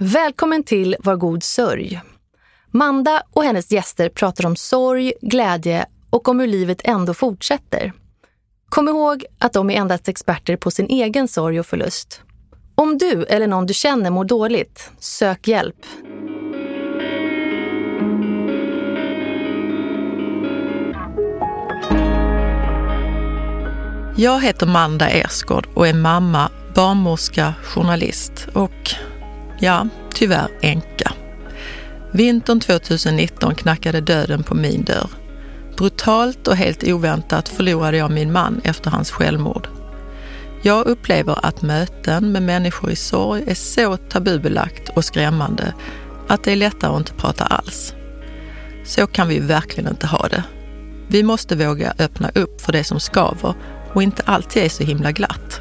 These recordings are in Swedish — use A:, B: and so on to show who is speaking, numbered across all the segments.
A: Välkommen till Var god sörj. Manda och hennes gäster pratar om sorg, glädje och om hur livet ändå fortsätter. Kom ihåg att de är endast experter på sin egen sorg och förlust. Om du eller någon du känner mår dåligt, sök hjälp.
B: Jag heter Manda Ersgård och är mamma, barnmorska, journalist och ja, tyvärr änka. Vintern 2019 knackade döden på min dörr. Brutalt och helt oväntat förlorade jag min man efter hans självmord. Jag upplever att möten med människor i sorg är så tabubelagt och skrämmande att det är lättare att inte prata alls. Så kan vi verkligen inte ha det. Vi måste våga öppna upp för det som skaver och inte alltid är så himla glatt.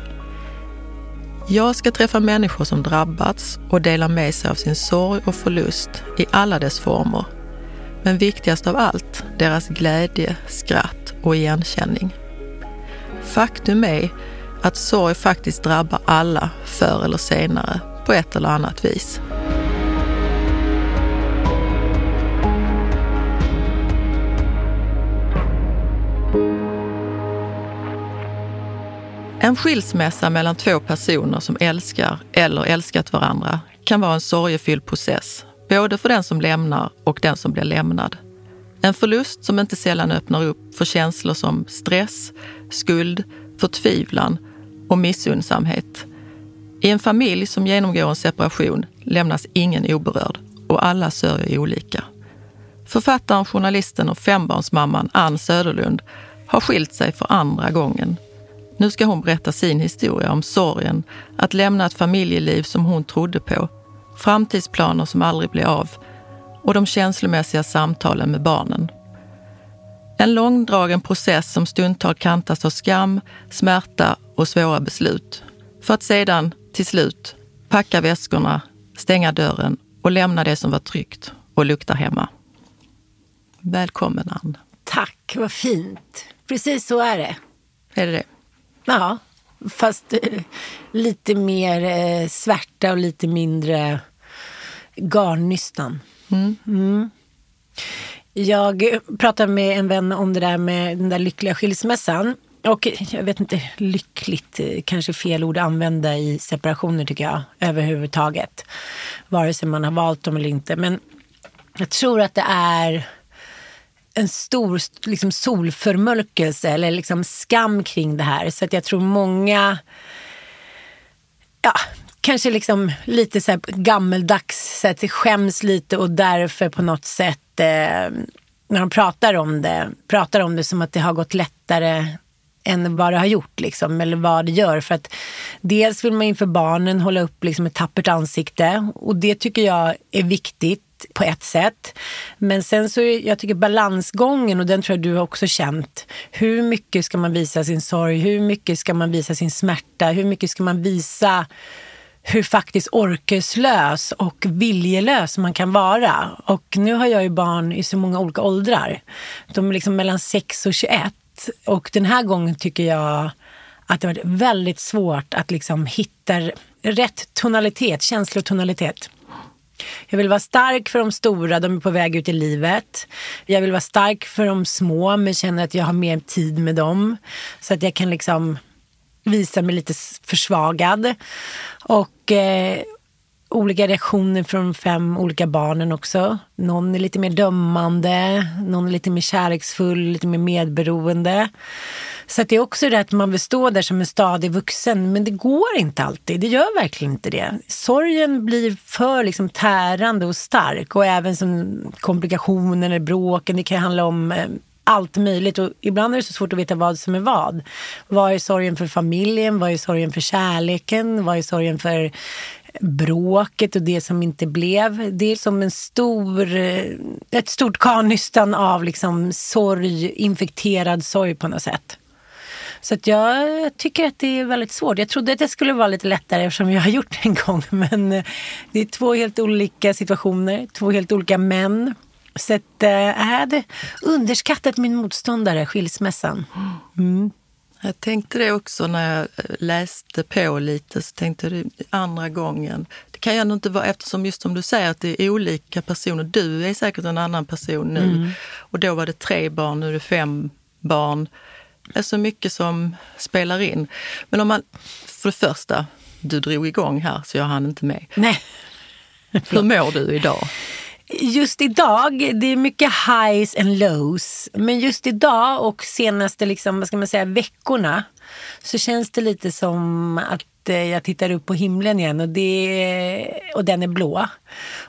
B: Jag ska träffa människor som drabbats och dela med sig av sin sorg och förlust i alla dess former. Men viktigast av allt, deras glädje, skratt och igenkänning. Faktum är att sorg faktiskt drabbar alla förr eller senare på ett eller annat vis. En skilsmässa mellan två personer som älskar eller älskat varandra kan vara en sorgefylld process, både för den som lämnar och den som blir lämnad. En förlust som inte sällan öppnar upp för känslor som stress, skuld, förtvivlan och missundsamhet. I en familj som genomgår en separation lämnas ingen oberörd och alla sörjer olika. Författaren, journalisten och fembarnsmamman Ann Söderlund har skilt sig för andra gången nu ska hon berätta sin historia om sorgen att lämna ett familjeliv som hon trodde på, framtidsplaner som aldrig blev av och de känslomässiga samtalen med barnen. En långdragen process som stundtal kantas av skam, smärta och svåra beslut. För att sedan, till slut, packa väskorna, stänga dörren och lämna det som var tryggt och luktar hemma. Välkommen Ann.
C: Tack, vad fint. Precis så är det.
B: Är det det?
C: Ja, fast eh, lite mer eh, svärta och lite mindre garnnystan. Mm. Mm. Jag pratade med en vän om det där med den där lyckliga skilsmässan. Och jag vet inte, lyckligt eh, kanske fel ord att använda i separationer tycker jag överhuvudtaget. Vare sig man har valt dem eller inte. Men jag tror att det är en stor liksom, solförmörkelse eller liksom skam kring det här. Så att jag tror många, ja, kanske liksom lite så här gammeldags, så att skäms lite och därför på något sätt eh, när de pratar om det, pratar om det som att det har gått lättare än vad det har gjort, liksom, eller vad det gör. För att dels vill man inför barnen hålla upp liksom, ett tappert ansikte och det tycker jag är viktigt på ett sätt. Men sen så är, jag tycker balansgången, och den tror jag du har också känt. Hur mycket ska man visa sin sorg? Hur mycket ska man visa sin smärta? Hur mycket ska man visa hur faktiskt orkeslös och viljelös man kan vara. Och nu har jag ju barn i så många olika åldrar. De är liksom mellan 6 och 21. Och den här gången tycker jag att det har varit väldigt svårt att liksom hitta rätt tonalitet, känslotonalitet. Jag vill vara stark för de stora, de är på väg ut i livet. Jag vill vara stark för de små, men känner att jag har mer tid med dem. Så att jag kan liksom visa mig lite försvagad. Och eh, olika reaktioner från de fem olika barnen också. Någon är lite mer dömande, någon är lite mer kärleksfull, lite mer medberoende. Så det är också det att man vill stå där som en stadig vuxen, men det går inte alltid. Det gör verkligen inte det. Sorgen blir för liksom tärande och stark och även som komplikationer eller bråken. Det kan handla om eh, allt möjligt och ibland är det så svårt att veta vad som är vad. Vad är sorgen för familjen? Vad är sorgen för kärleken? Vad är sorgen för bråket och det som inte blev. Det är som en stor, eh, ett stort karnystan av liksom sorg, infekterad sorg på något sätt. Så att jag tycker att det är väldigt svårt. Jag trodde att det skulle vara lite lättare eftersom jag har gjort det en gång. Men eh, det är två helt olika situationer, två helt olika män. Så att, äh, jag hade underskattat min motståndare, skilsmässan. Mm.
B: Jag tänkte det också när jag läste på lite, så tänkte jag andra gången. Det kan ju ändå inte vara, eftersom just som du säger att det är olika personer. Du är säkert en annan person nu mm. och då var det tre barn, nu är det fem barn. Är så mycket som spelar in. Men om man, för det första, du drog igång här så jag hann inte med.
C: Nej.
B: Hur mår du idag?
C: Just idag, det är mycket highs and lows. Men just idag och senaste liksom, vad ska man säga, veckorna så känns det lite som att eh, jag tittar upp på himlen igen och, det, och den är blå.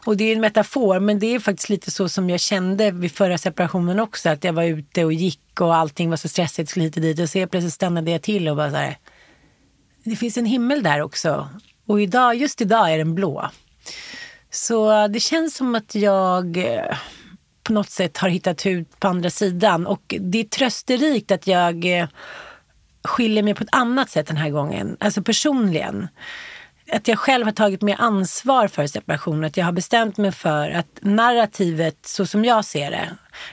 C: Och det är en metafor men det är faktiskt lite så som jag kände vid förra separationen också. Att jag var ute och gick och allting var så stressigt, skulle hit och dit. Och så plötsligt stannade jag till och bara så här. Det finns en himmel där också. Och idag, just idag är den blå. Så det känns som att jag eh, på något sätt har hittat ut på andra sidan. Och det är trösterikt att jag eh, skiljer mig på ett annat sätt den här gången. Alltså personligen. Att jag själv har tagit mer ansvar för separationen. Att jag har bestämt mig för att narrativet så som jag ser det,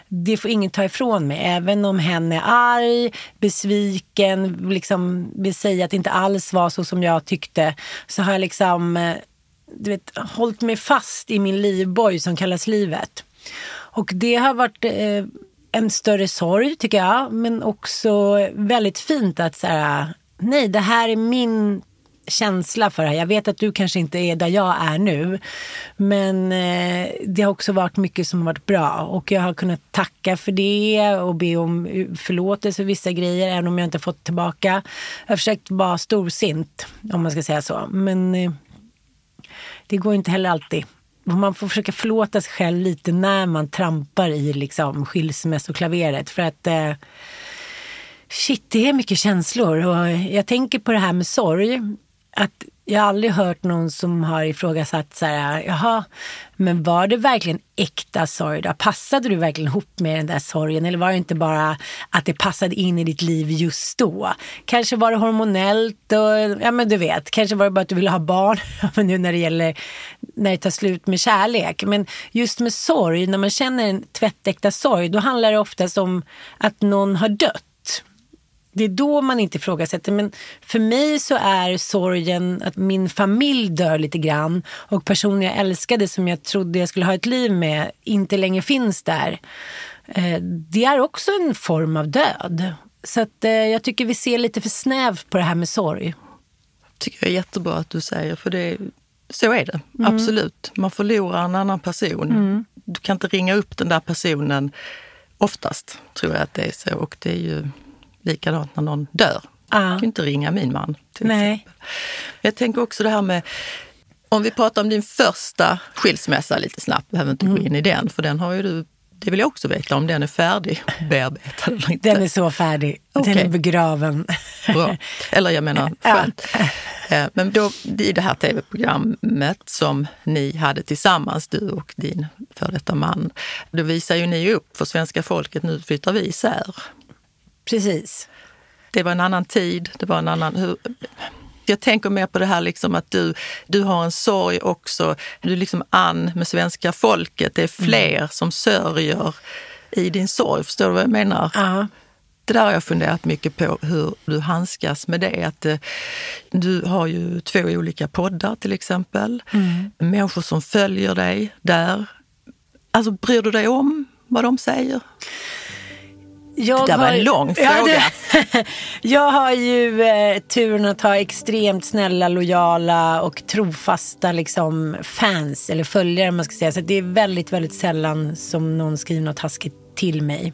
C: det får ingen ta ifrån mig. Även om hen är arg, besviken, liksom vill säga att det inte alls var så som jag tyckte. Så har jag liksom eh, du vet, hållit mig fast i min livboj som kallas livet. Och det har varit eh, en större sorg tycker jag, men också väldigt fint att säga nej, det här är min känsla för det här. Jag vet att du kanske inte är där jag är nu. Men eh, det har också varit mycket som har varit bra. Och jag har kunnat tacka för det och be om förlåtelse för vissa grejer, även om jag inte fått tillbaka. Jag har försökt vara storsint, om man ska säga så. Men eh, det går inte heller alltid. Man får försöka förlåta sig själv lite när man trampar i liksom skilsmässoklaveret. För att eh, shit, det är mycket känslor. Och jag tänker på det här med sorg. Att jag har aldrig hört någon som har ifrågasatt så här, jaha, men var det verkligen äkta sorg då? Passade du verkligen ihop med den där sorgen? Eller var det inte bara att det passade in i ditt liv just då? Kanske var det hormonellt och, ja men du vet, kanske var det bara att du ville ha barn, nu när det gäller, när det tar slut med kärlek. Men just med sorg, när man känner en tvättäkta sorg, då handlar det oftast om att någon har dött det är då man inte ifrågasätter. Men för mig så är sorgen att min familj dör lite grann och personen jag älskade som jag trodde jag skulle ha ett liv med inte längre finns där. Eh, det är också en form av död. Så att, eh, jag tycker vi ser lite för snävt på det här med sorg.
B: tycker jag är jättebra att du säger, för det, så är det. Mm. Absolut. Man förlorar en annan person. Mm. Du kan inte ringa upp den där personen oftast, tror jag att det är så. Och det är ju Likadant när någon dör. Ah. Jag kan inte ringa min man. Till Nej. Exempel. Jag tänker också det här med, om vi pratar om din första skilsmässa lite snabbt, behöver inte mm. gå in i den, för den har ju du det vill jag också veta om den är färdig bearbetad eller inte.
C: Den är så färdig. Okay. Den är begraven.
B: Bra. Eller jag menar, skönt. Ja. Men då, i det här tv-programmet som ni hade tillsammans, du och din före detta man, då visar ju ni upp för svenska folket, nu flyttar vi isär.
C: Precis.
B: Det var en annan tid, det var en annan... Hur, jag tänker mer på det här liksom att du, du har en sorg också. Du är liksom an med svenska folket. Det är mm. fler mm. som sörjer i din sorg. Förstår du vad jag menar?
C: Uh.
B: Det där har jag funderat mycket på, hur du handskas med det. Att, eh, du har ju två olika poddar till exempel. Mm. Människor som följer dig där. Alltså, bryr du dig om vad de säger? Jag det var en lång fråga. Ja, det,
C: jag har ju eh, turen att ha extremt snälla, lojala och trofasta liksom, fans eller följare. Man ska säga. Så det är väldigt, väldigt sällan som någon skriver något taskigt till mig.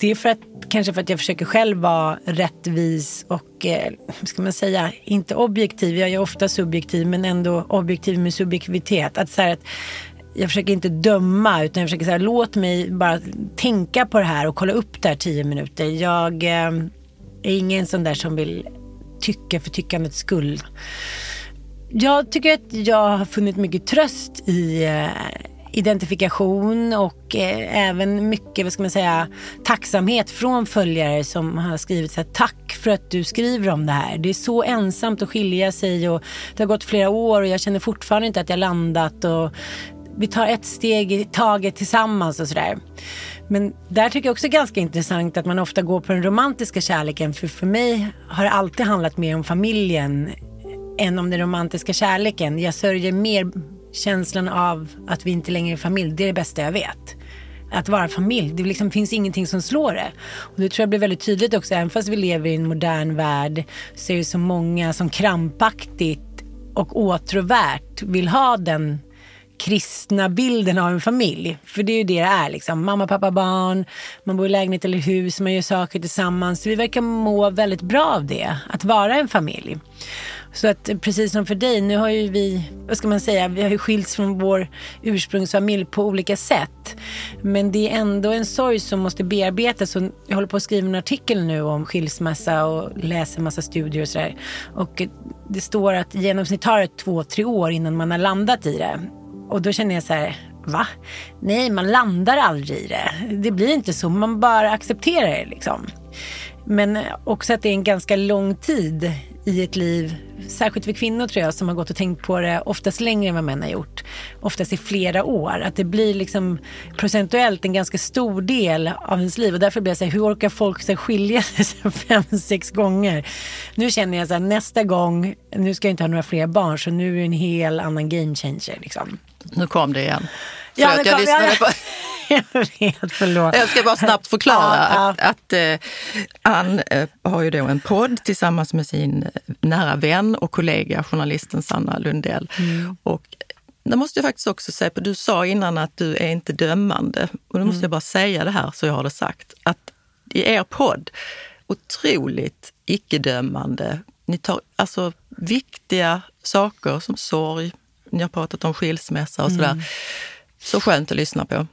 C: Det är för att, kanske för att jag försöker själv vara rättvis och, eh, ska man säga, inte objektiv. Jag är ofta subjektiv men ändå objektiv med subjektivitet. Att, så här, att jag försöker inte döma utan jag försöker säga låt mig bara tänka på det här och kolla upp det här tio minuter. Jag eh, är ingen sån där som vill tycka för tyckandets skull. Jag tycker att jag har funnit mycket tröst i eh, identifikation och eh, även mycket, vad ska man säga, tacksamhet från följare som har skrivit så här, tack för att du skriver om det här. Det är så ensamt att skilja sig och det har gått flera år och jag känner fortfarande inte att jag landat och vi tar ett steg i taget tillsammans och sådär. Men där tycker jag också ganska intressant att man ofta går på den romantiska kärleken. För för mig har det alltid handlat mer om familjen än om den romantiska kärleken. Jag sörjer mer känslan av att vi inte längre är familj. Det är det bästa jag vet. Att vara familj, det liksom finns ingenting som slår det. Och det tror jag blir väldigt tydligt också, även fast vi lever i en modern värld så är det så många som krampaktigt och åtråvärt vill ha den kristna bilden av en familj. För det är ju det det är. Liksom. Mamma, pappa, barn, man bor i lägenhet eller hus, man gör saker tillsammans. Vi verkar må väldigt bra av det, att vara en familj. Så att precis som för dig, nu har ju vi, vad ska man säga, vi har ju skilts från vår ursprungsfamilj på olika sätt. Men det är ändå en sorg som måste bearbetas. Och jag håller på att skriva en artikel nu om skilsmässa och läser en massa studier och sådär. Och det står att i genomsnitt tar det två, tre år innan man har landat i det. Och då känner jag så här, va? Nej, man landar aldrig i det. Det blir inte så, man bara accepterar det liksom. Men också att det är en ganska lång tid i ett liv, särskilt för kvinnor tror jag, som har gått och tänkt på det oftast längre än vad män har gjort. Oftast i flera år. Att det blir liksom procentuellt en ganska stor del av ens liv. Och därför blir jag så här, hur orkar folk så skilja sig fem, sex gånger? Nu känner jag så här, nästa gång, nu ska jag inte ha några fler barn, så nu är det en hel annan game changer. Liksom.
B: Nu kom det igen. Ja,
C: Förlåt, jag lyssnade på... jag vet, förlåt.
B: Jag ska bara snabbt förklara ja, att, att eh, Ann eh, har ju då en podd tillsammans med sin eh, nära vän och kollega journalisten Sanna Lundell. Mm. Och det måste jag faktiskt också säga, för du sa innan att du är inte dömande. Och nu måste mm. jag bara säga det här så jag har det sagt. Att i er podd, otroligt icke-dömande. Ni tar alltså viktiga saker som sorg, ni har pratat om skilsmässa och sådär. Mm. Så skönt att lyssna på.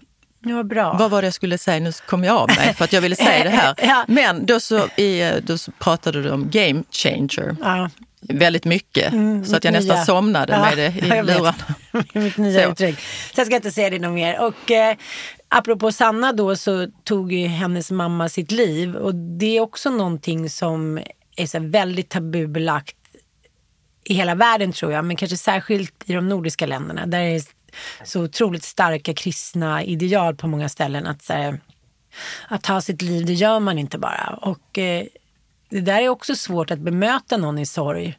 C: Ja, bra.
B: Vad var det jag skulle säga? Nu kom jag av mig för att jag ville säga det här. ja. Men då, så, i, då så pratade du om game changer. Ja. Väldigt mycket, mm, så att jag nästan somnade ja, med det i lurarna.
C: mitt nya så. uttryck. Så jag ska inte säga det något mer. Och, eh, apropå Sanna då så tog ju hennes mamma sitt liv. Och det är också någonting som är så väldigt tabubelagt i hela världen tror jag, men kanske särskilt i de nordiska länderna. Där är så otroligt starka kristna ideal på många ställen. Att, så här, att ta sitt liv, det gör man inte bara. Och eh, det där är också svårt att bemöta någon i sorg.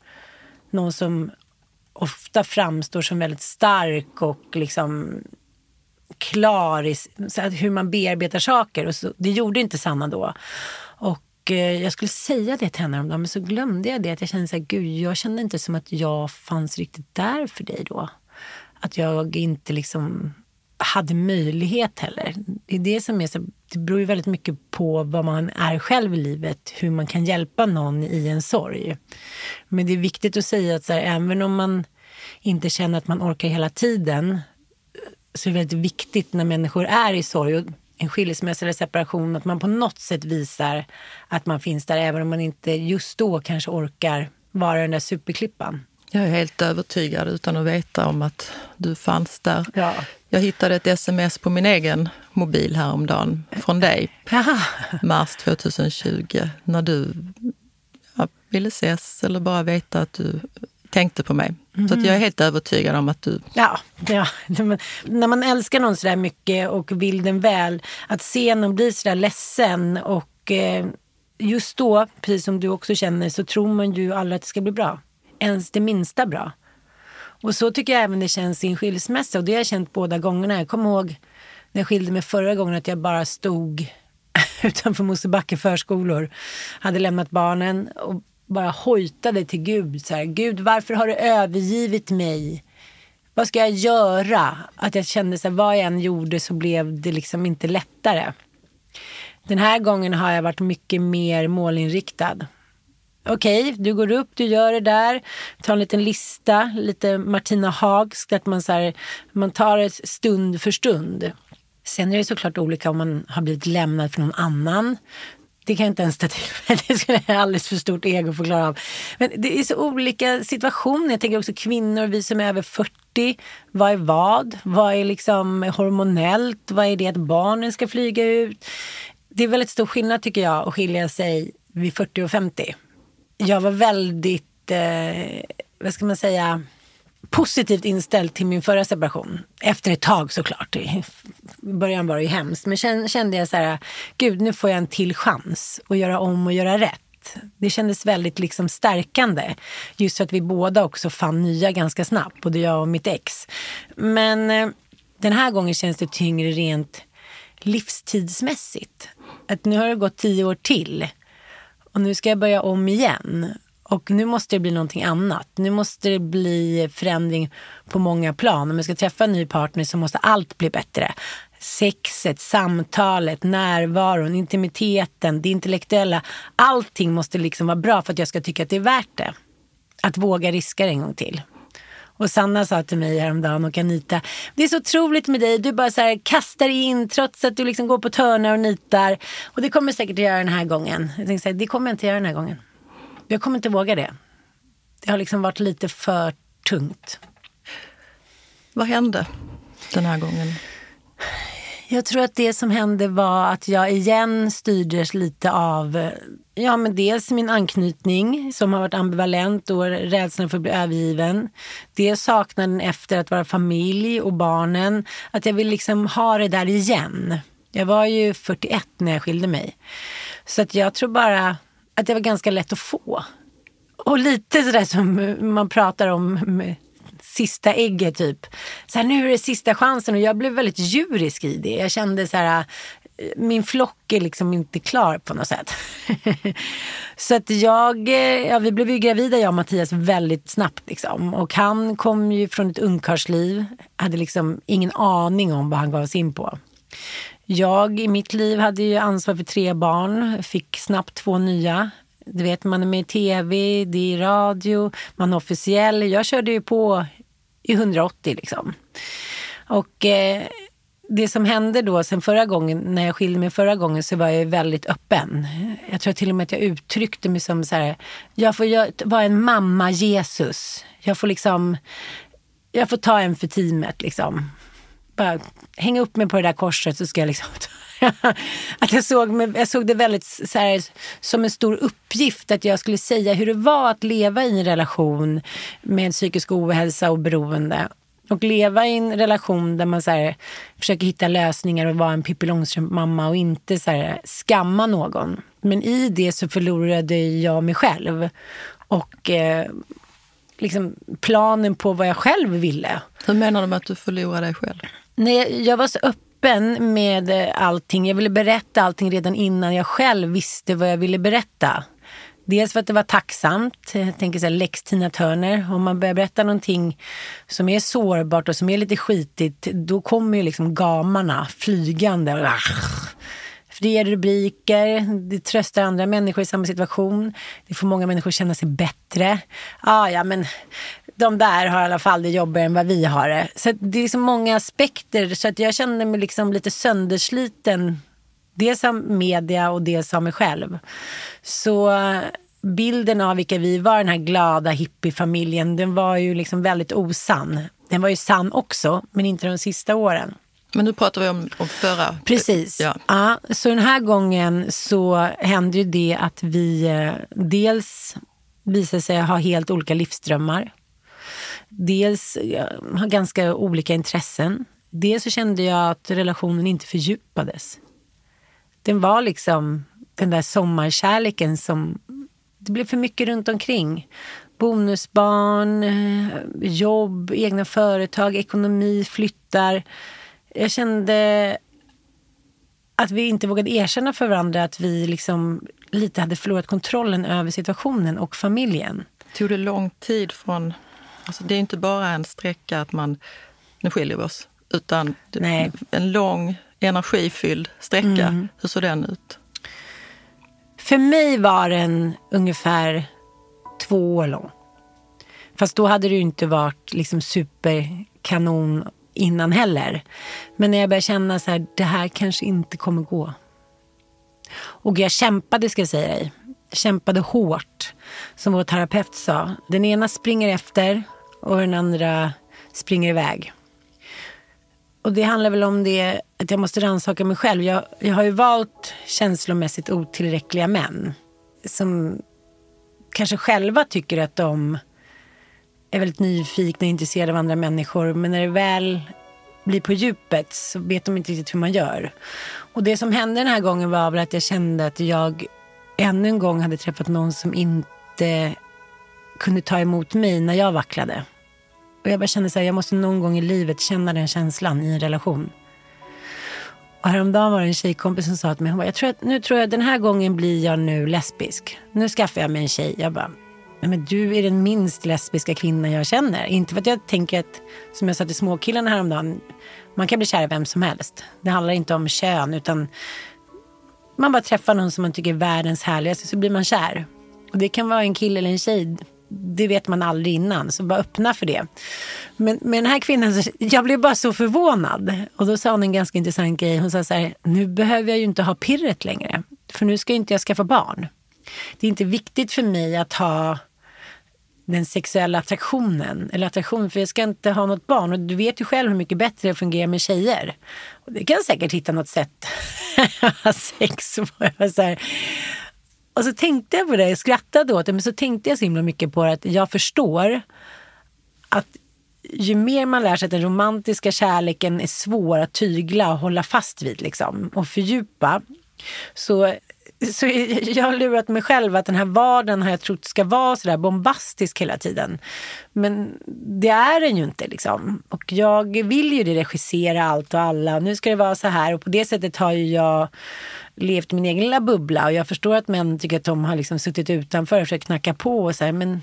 C: Någon som ofta framstår som väldigt stark och liksom klar i så hur man bearbetar saker. Och så, det gjorde inte Sanna då. Och eh, jag skulle säga det till henne häromdagen, men så glömde jag det. Att jag kände så här, gud, jag kände inte som att jag fanns riktigt där för dig då att jag inte liksom hade möjlighet heller. Det är det som är så, det beror ju väldigt mycket på vad man är själv i livet, hur man kan hjälpa någon i en sorg. Men det är viktigt att säga att så här, även om man inte känner att man orkar hela tiden eh, så är det väldigt viktigt när människor är i sorg och en skilsmässa eller separation att man på något sätt visar att man finns där även om man inte just då kanske orkar vara den där superklippan.
B: Jag är helt övertygad utan att veta om att du fanns där. Ja. Jag hittade ett sms på min egen mobil häromdagen från dig, Aha. mars 2020, när du ville ses eller bara veta att du tänkte på mig. Mm. Så jag är helt övertygad om att du...
C: Ja, ja. när man älskar någon så där mycket och vill den väl, att se någon bli så där ledsen och eh, just då, precis som du också känner, så tror man ju aldrig att det ska bli bra ens det minsta bra. Och så tycker jag även det känns i en skilsmässa. Och det har jag känt båda gångerna. Jag kommer ihåg när jag skilde mig förra gången att jag bara stod utanför Mosebacke förskolor. Hade lämnat barnen och bara hojtade till Gud. Så här, Gud, varför har du övergivit mig? Vad ska jag göra? Att jag kände att vad jag än gjorde så blev det liksom inte lättare. Den här gången har jag varit mycket mer målinriktad okej, okay, du går upp, du gör det där, tar en liten lista, lite Martina Haagsk. att man, så här, man tar det stund för stund. Sen är det såklart olika om man har blivit lämnad för någon annan. Det kan jag inte ens ta till mig. Det skulle jag ha alldeles för stort ego för att klara av. Men det är så olika situationer. Jag tänker också kvinnor, vi som är över 40. Vad är vad? Vad är liksom hormonellt? Vad är det att barnen ska flyga ut? Det är väldigt stor skillnad tycker jag att skilja sig vid 40 och 50 jag var väldigt, eh, vad ska man säga, positivt inställd till min förra separation. Efter ett tag såklart. I början var det ju hemskt. Men sen kände jag så här, gud nu får jag en till chans att göra om och göra rätt. Det kändes väldigt liksom stärkande. Just för att vi båda också fann nya ganska snabbt, både jag och mitt ex. Men eh, den här gången känns det tyngre rent livstidsmässigt. Att nu har det gått tio år till och nu ska jag börja om igen. Och nu måste det bli någonting annat. Nu måste det bli förändring på många plan. Om jag ska träffa en ny partner så måste allt bli bättre. Sexet, samtalet, närvaron, intimiteten, det intellektuella. Allting måste liksom vara bra för att jag ska tycka att det är värt det. Att våga riska det en gång till. Och Sanna sa till mig häromdagen och Anita, det är så otroligt med dig. Du bara så här, kastar in trots att du liksom går på törnar och nitar. Och det kommer säkert att göra den här gången. Jag tänkte så här, det kommer jag inte göra den här gången. Jag kommer inte våga det. Det har liksom varit lite för tungt.
B: Vad hände den här gången?
C: Jag tror att det som hände var att jag igen styrdes lite av ja, men dels min anknytning som har varit ambivalent och rädslan för att bli övergiven. Dels saknaden efter att vara familj och barnen. Att jag vill liksom ha det där igen. Jag var ju 41 när jag skilde mig. Så att jag tror bara att det var ganska lätt att få. Och lite sådär som man pratar om sista ägget typ. Så här, nu är det sista chansen och jag blev väldigt djurisk i det. Jag kände så här, eh, min flock är liksom inte klar på något sätt. så att jag, eh, ja vi blev ju gravida jag och Mattias väldigt snabbt liksom. Och han kom ju från ett ungkarlsliv, hade liksom ingen aning om vad han gav sig in på. Jag i mitt liv hade ju ansvar för tre barn, fick snabbt två nya. Du vet, man är med i tv, det är radio, man är officiell. Jag körde ju på i 180 liksom. Och eh, det som hände då sen förra gången, när jag skilde mig förra gången, så var jag väldigt öppen. Jag tror till och med att jag uttryckte mig som så här, jag får vara en mamma-Jesus. Jag får liksom, jag får ta en för teamet liksom bara hänga upp mig på det där korset så ska jag liksom att jag såg, jag såg det väldigt så här, som en stor uppgift att jag skulle säga hur det var att leva i en relation med psykisk ohälsa och beroende. Och leva i en relation där man så här, försöker hitta lösningar och vara en Pippi Långstrump-mamma och inte så här, skamma någon. Men i det så förlorade jag mig själv. Och eh, liksom planen på vad jag själv ville.
B: Hur menar du med att du förlorade dig själv?
C: Nej, jag var så öppen med eh, allting. Jag ville berätta allting redan innan jag själv visste vad jag ville berätta. Dels för att det var tacksamt. Eh, jag tänker så här, lex Tina Turner. Om man börjar berätta någonting som är sårbart och som är lite skitigt, då kommer ju liksom gamarna flygande. För det ger rubriker, det tröstar andra människor i samma situation. Det får många människor känna sig bättre. Ah, ja, men de där har i alla fall det jobbigare än vad vi har det. Så det är liksom många aspekter. Så att jag kände mig liksom lite söndersliten. Dels av media och dels av mig själv. Så bilden av vilka vi var, den här glada hippiefamiljen, den var ju liksom väldigt osann. Den var ju sann också, men inte de sista åren.
B: Men nu pratar vi om, om förra...
C: Precis. Ja. ja. så den här gången så hände ju det att vi eh, dels visade sig ha helt olika livsdrömmar dels eh, har ganska olika intressen. Dels så kände jag att relationen inte fördjupades. Den var liksom den där sommarkärleken som... Det blev för mycket runt omkring. Bonusbarn, eh, jobb, egna företag, ekonomi, flyttar. Jag kände att vi inte vågade erkänna för varandra att vi liksom lite hade förlorat kontrollen över situationen och familjen.
B: Tog det lång tid från Alltså det är inte bara en sträcka att man, nu skiljer vi oss, utan Nej. en lång energifylld sträcka. Mm. Hur såg den ut?
C: För mig var den ungefär två år lång. Fast då hade det ju inte varit liksom superkanon innan heller. Men när jag började känna så här, det här kanske inte kommer gå. Och jag kämpade ska jag säga dig. Jag kämpade hårt. Som vår terapeut sa. Den ena springer efter och den andra springer iväg. Och det handlar väl om det att jag måste rannsaka mig själv. Jag, jag har ju valt känslomässigt otillräckliga män som kanske själva tycker att de är väldigt nyfikna och intresserade av andra människor. Men när det väl blir på djupet så vet de inte riktigt hur man gör. Och det som hände den här gången var väl att jag kände att jag ännu en gång hade träffat någon som inte kunde ta emot mig när jag vacklade. Och jag bara kände så här, jag måste någon gång i livet känna den känslan i en relation. Och häromdagen var det en tjejkompis som sa till mig, hon bara, jag tror att, nu tror jag den här gången blir jag nu lesbisk. Nu skaffar jag mig en tjej. Jag bara, men du är den minst lesbiska kvinnan jag känner. Inte för att jag tänker att, som jag sa till småkillarna häromdagen, man kan bli kär i vem som helst. Det handlar inte om kön, utan man bara träffar någon som man tycker är världens härligaste så blir man kär. Och det kan vara en kille eller en tjej. Det vet man aldrig innan, så bara öppna för det. Men med den här kvinnan, så, jag blev bara så förvånad. Och då sa hon en ganska intressant grej. Hon sa så här, nu behöver jag ju inte ha pirret längre. För nu ska inte jag skaffa barn. Det är inte viktigt för mig att ha den sexuella attraktionen. Eller attraktion, för jag ska inte ha något barn. Och du vet ju själv hur mycket bättre det fungerar med tjejer. Och det kan säkert hitta något sätt att ha sex. Och, så här och så tänkte jag på det, jag skrattade åt det, men så tänkte jag så himla mycket på det att jag förstår att ju mer man lär sig att den romantiska kärleken är svår att tygla och hålla fast vid liksom, och fördjupa, så så jag har lurat mig själv att den här vardagen har jag trott ska vara sådär bombastisk hela tiden. Men det är den ju inte liksom. Och jag vill ju det regissera allt och alla. Nu ska det vara så här och på det sättet har ju jag levt min egen lilla bubbla och jag förstår att män tycker att de har liksom suttit utanför och försökt knacka på och så här, men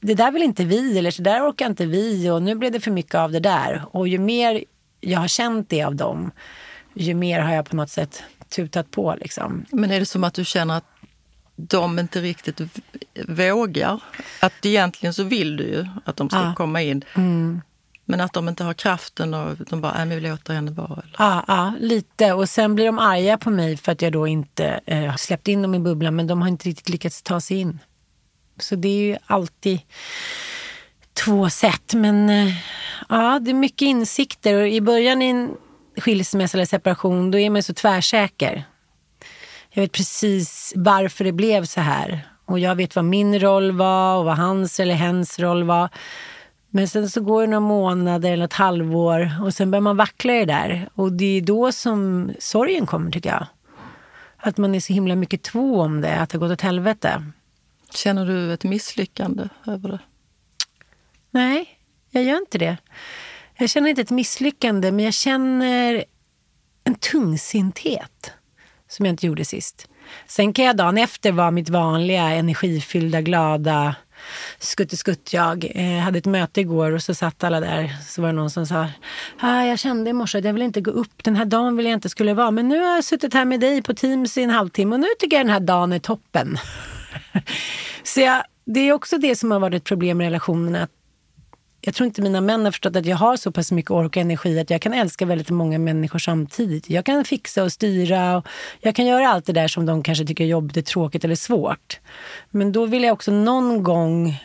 C: det där vill inte vi eller så där orkar inte vi och nu blev det för mycket av det där. Och ju mer jag har känt det av dem, ju mer har jag på något sätt tutat på. Liksom.
B: Men är det som att du känner att de inte riktigt vågar? Att egentligen så vill du ju att de ska ja. komma in. Mm. Men att de inte har kraften och de bara, nej men vi låter henne vara.
C: Ja, ja, lite. Och sen blir de arga på mig för att jag då inte eh, har släppt in dem i bubblan. Men de har inte riktigt lyckats ta sig in. Så det är ju alltid två sätt. Men eh, ja, det är mycket insikter. Och I början i en skilsmässa eller separation, då är man så tvärsäker. Jag vet precis varför det blev så här. Och jag vet vad min roll var och vad hans eller hens roll var. Men sen så går det några månader eller ett halvår och sen börjar man vackla i det där. Och det är då som sorgen kommer tycker jag. Att man är så himla mycket två om det, att det har gått åt helvete.
B: Känner du ett misslyckande över det?
C: Nej, jag gör inte det. Jag känner inte ett misslyckande, men jag känner en tungsinthet som jag inte gjorde sist. Sen kan jag dagen efter vara mitt vanliga energifyllda, glada skutt jag eh, hade ett möte igår och så satt alla där. Så var det någon som sa, ah, jag kände i morse att jag vill inte gå upp. Den här dagen vill jag inte skulle vara. Men nu har jag suttit här med dig på Teams i en halvtimme och nu tycker jag den här dagen är toppen. så jag, det är också det som har varit ett problem i relationen. Att jag tror inte mina män har förstått att jag har så pass mycket ork och energi att jag kan älska väldigt många människor samtidigt. Jag kan fixa och styra och jag kan göra allt det där som de kanske tycker är jobbigt, tråkigt eller svårt. Men då vill jag också någon gång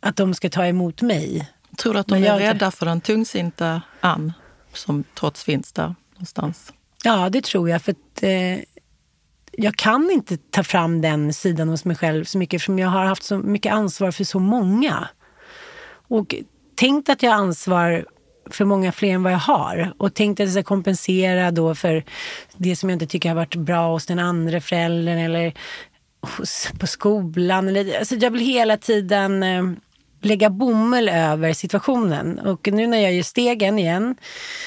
C: att de ska ta emot mig.
B: Tror du att de är rädda för den tungsinta Ann som trots finns där någonstans?
C: Ja, det tror jag. För att, eh, jag kan inte ta fram den sidan hos mig själv så mycket eftersom jag har haft så mycket ansvar för så många. Och tänkt att jag har ansvar för många fler än vad jag har. Och tänkt att jag ska kompensera då för det som jag inte tycker har varit bra hos den andra föräldern eller hos, på skolan. Eller, alltså jag vill hela tiden eh, lägga bomull över situationen. Och nu när jag gör stegen igen.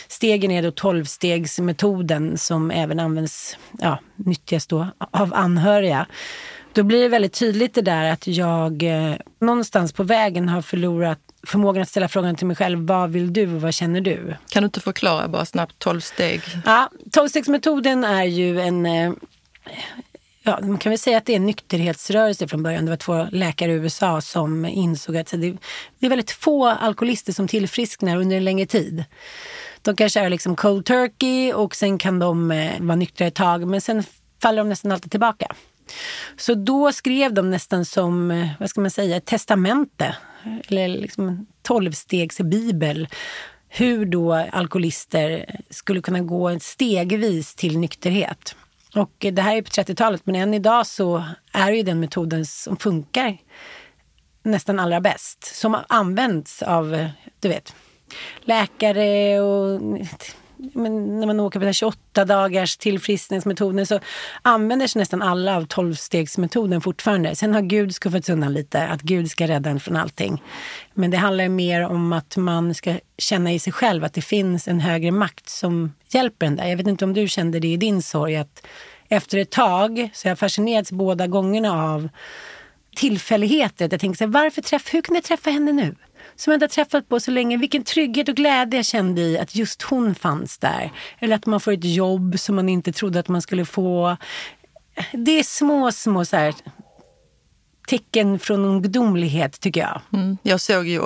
C: Stegen är då tolvstegsmetoden som även används, ja, nyttjas då av anhöriga. Då blir det väldigt tydligt det där att jag eh, någonstans på vägen har förlorat förmågan att ställa frågan till mig själv, vad vill du och vad känner du?
B: Kan du inte förklara bara snabbt tolv steg?
C: Ja, tolvstegsmetoden är ju en eh, Ja, man kan väl säga att det är en nykterhetsrörelse från början. Det var två läkare i USA som insåg att det, är väldigt få alkoholister som tillfrisknar under en längre tid. De kanske är liksom cold turkey och sen kan de eh, vara nyktra ett tag men sen faller de nästan alltid tillbaka. Så då skrev de nästan som, eh, vad ska man säga, ett testamente. Eller liksom en tolvstegsbibel. Hur då alkoholister skulle kunna gå stegvis till nykterhet. Och det här är på 30-talet, men än idag så är det ju den metoden som funkar nästan allra bäst. Som används av, du vet, läkare och men när man åker på 28 dagars tillfriskningsmetoden så använder sig nästan alla av 12-stegsmetoden fortfarande. Sen har Gud skuffats undan lite, att Gud ska rädda en från allting. Men det handlar mer om att man ska känna i sig själv att det finns en högre makt som hjälper en där. Jag vet inte om du kände det i din sorg, att efter ett tag så har jag fascinerats båda gångerna av tillfälligheter. Jag tänkte så här, varför träff, hur kunde jag träffa henne nu? Som jag inte har träffat på så länge. Vilken trygghet och glädje jag kände i att just hon fanns där. Eller att man får ett jobb som man inte trodde att man skulle få. Det är små, små så här, tecken från ungdomlighet tycker jag.
B: Mm, jag såg ju